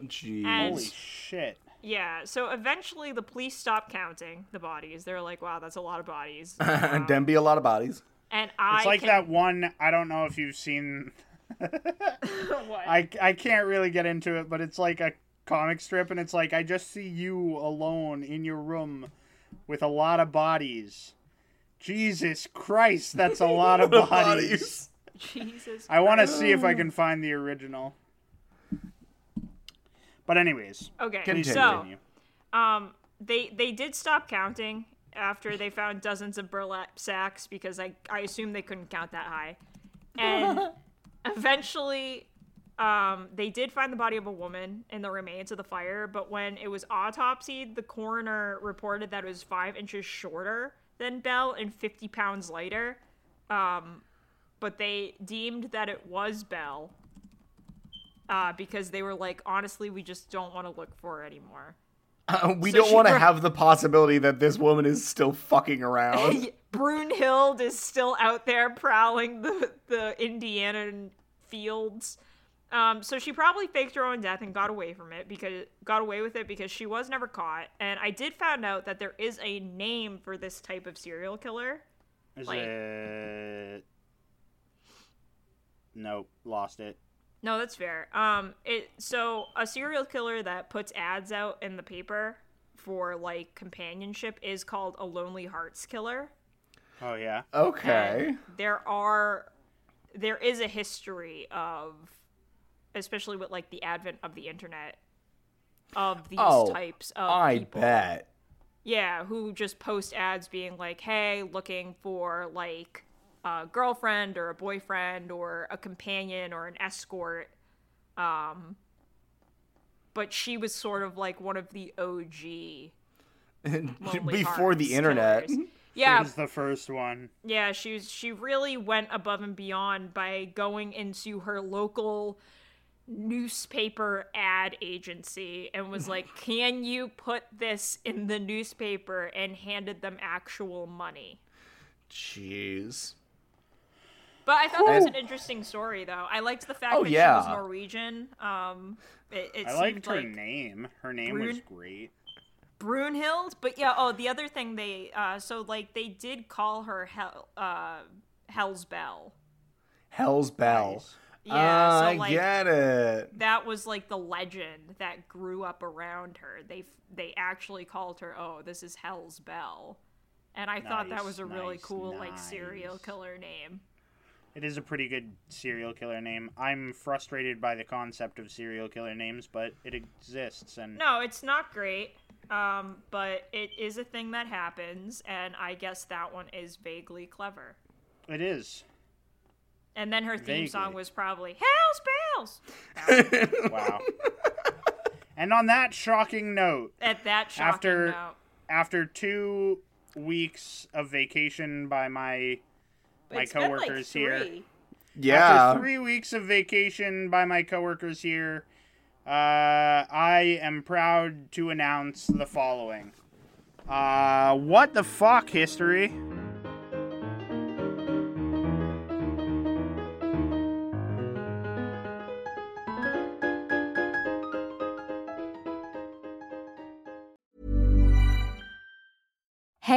Jeez. And Holy shit. Yeah, so eventually the police stop counting the bodies. They're like, "Wow, that's a lot of bodies." and then be a lot of bodies. And I It's like can- that one. I don't know if you've seen. What? I I can't really get into it, but it's like a comic strip, and it's like I just see you alone in your room with a lot of bodies. Jesus Christ, that's a lot of bodies. Jesus. I want to see if I can find the original. But anyways, Okay, Continue. so. Um, they they did stop counting after they found dozens of burlap sacks because I I assume they couldn't count that high, and eventually, um, they did find the body of a woman in the remains of the fire. But when it was autopsied, the coroner reported that it was five inches shorter than Belle and fifty pounds lighter. Um, but they deemed that it was Belle. Uh, because they were like, honestly, we just don't want to look for her anymore. Uh, we So don't want to br- have the possibility that this woman is still fucking around. Brunhild is still out there prowling the the Indiana fields. Um, so she probably faked her own death and got away from it because got away with it because she was never caught. And I did find out that there is a name for this type of serial killer. Is like- it? Nope, lost it. No, that's fair. Um, it so a serial killer that puts ads out in the paper for like companionship is called a Lonely Hearts Killer. Oh yeah. okay. And there are there is a history of especially with like the advent of the internet of these Oh, types of I people. bet. Yeah, who just post ads being like, "Hey, looking for like a girlfriend or a boyfriend or a companion or an escort." Um but she was sort of like one of the OG Before the internet. killers. It Yeah, was the first one. yeah, she was, she really went above and beyond by going into her local newspaper ad agency and was like, "Can you put this in the newspaper?" and handed them actual money. Jeez. But I thought that was an interesting story, though. I liked the fact Oh, that she was Norwegian. Um, it, it I liked her like name. Her name was great. Brunhild. But yeah, oh, the other thing they uh, so like they did call her Hel- uh, Hell's Belle. Hell's Belle. Nice. Yeah, Ah, so I get it. that was like the legend that grew up around her. They they actually called her, "Oh, this is Hell's Belle." And I thought that was a really nice, cool like serial killer name. It is a pretty good serial killer name. I'm frustrated by the concept of serial killer names, but it exists, and No, it's not great. Um, but it is a thing that happens, and I guess that one is vaguely clever. it is. And then her theme song was probably Hell's Bells. Wow. and on that shocking note, At that shocking After- note. after two weeks of vacation by my my It's been, like, coworkers here. Yeah. After three weeks of vacation by my coworkers here, uh, I am proud to announce the following. Uh, what the fuck history?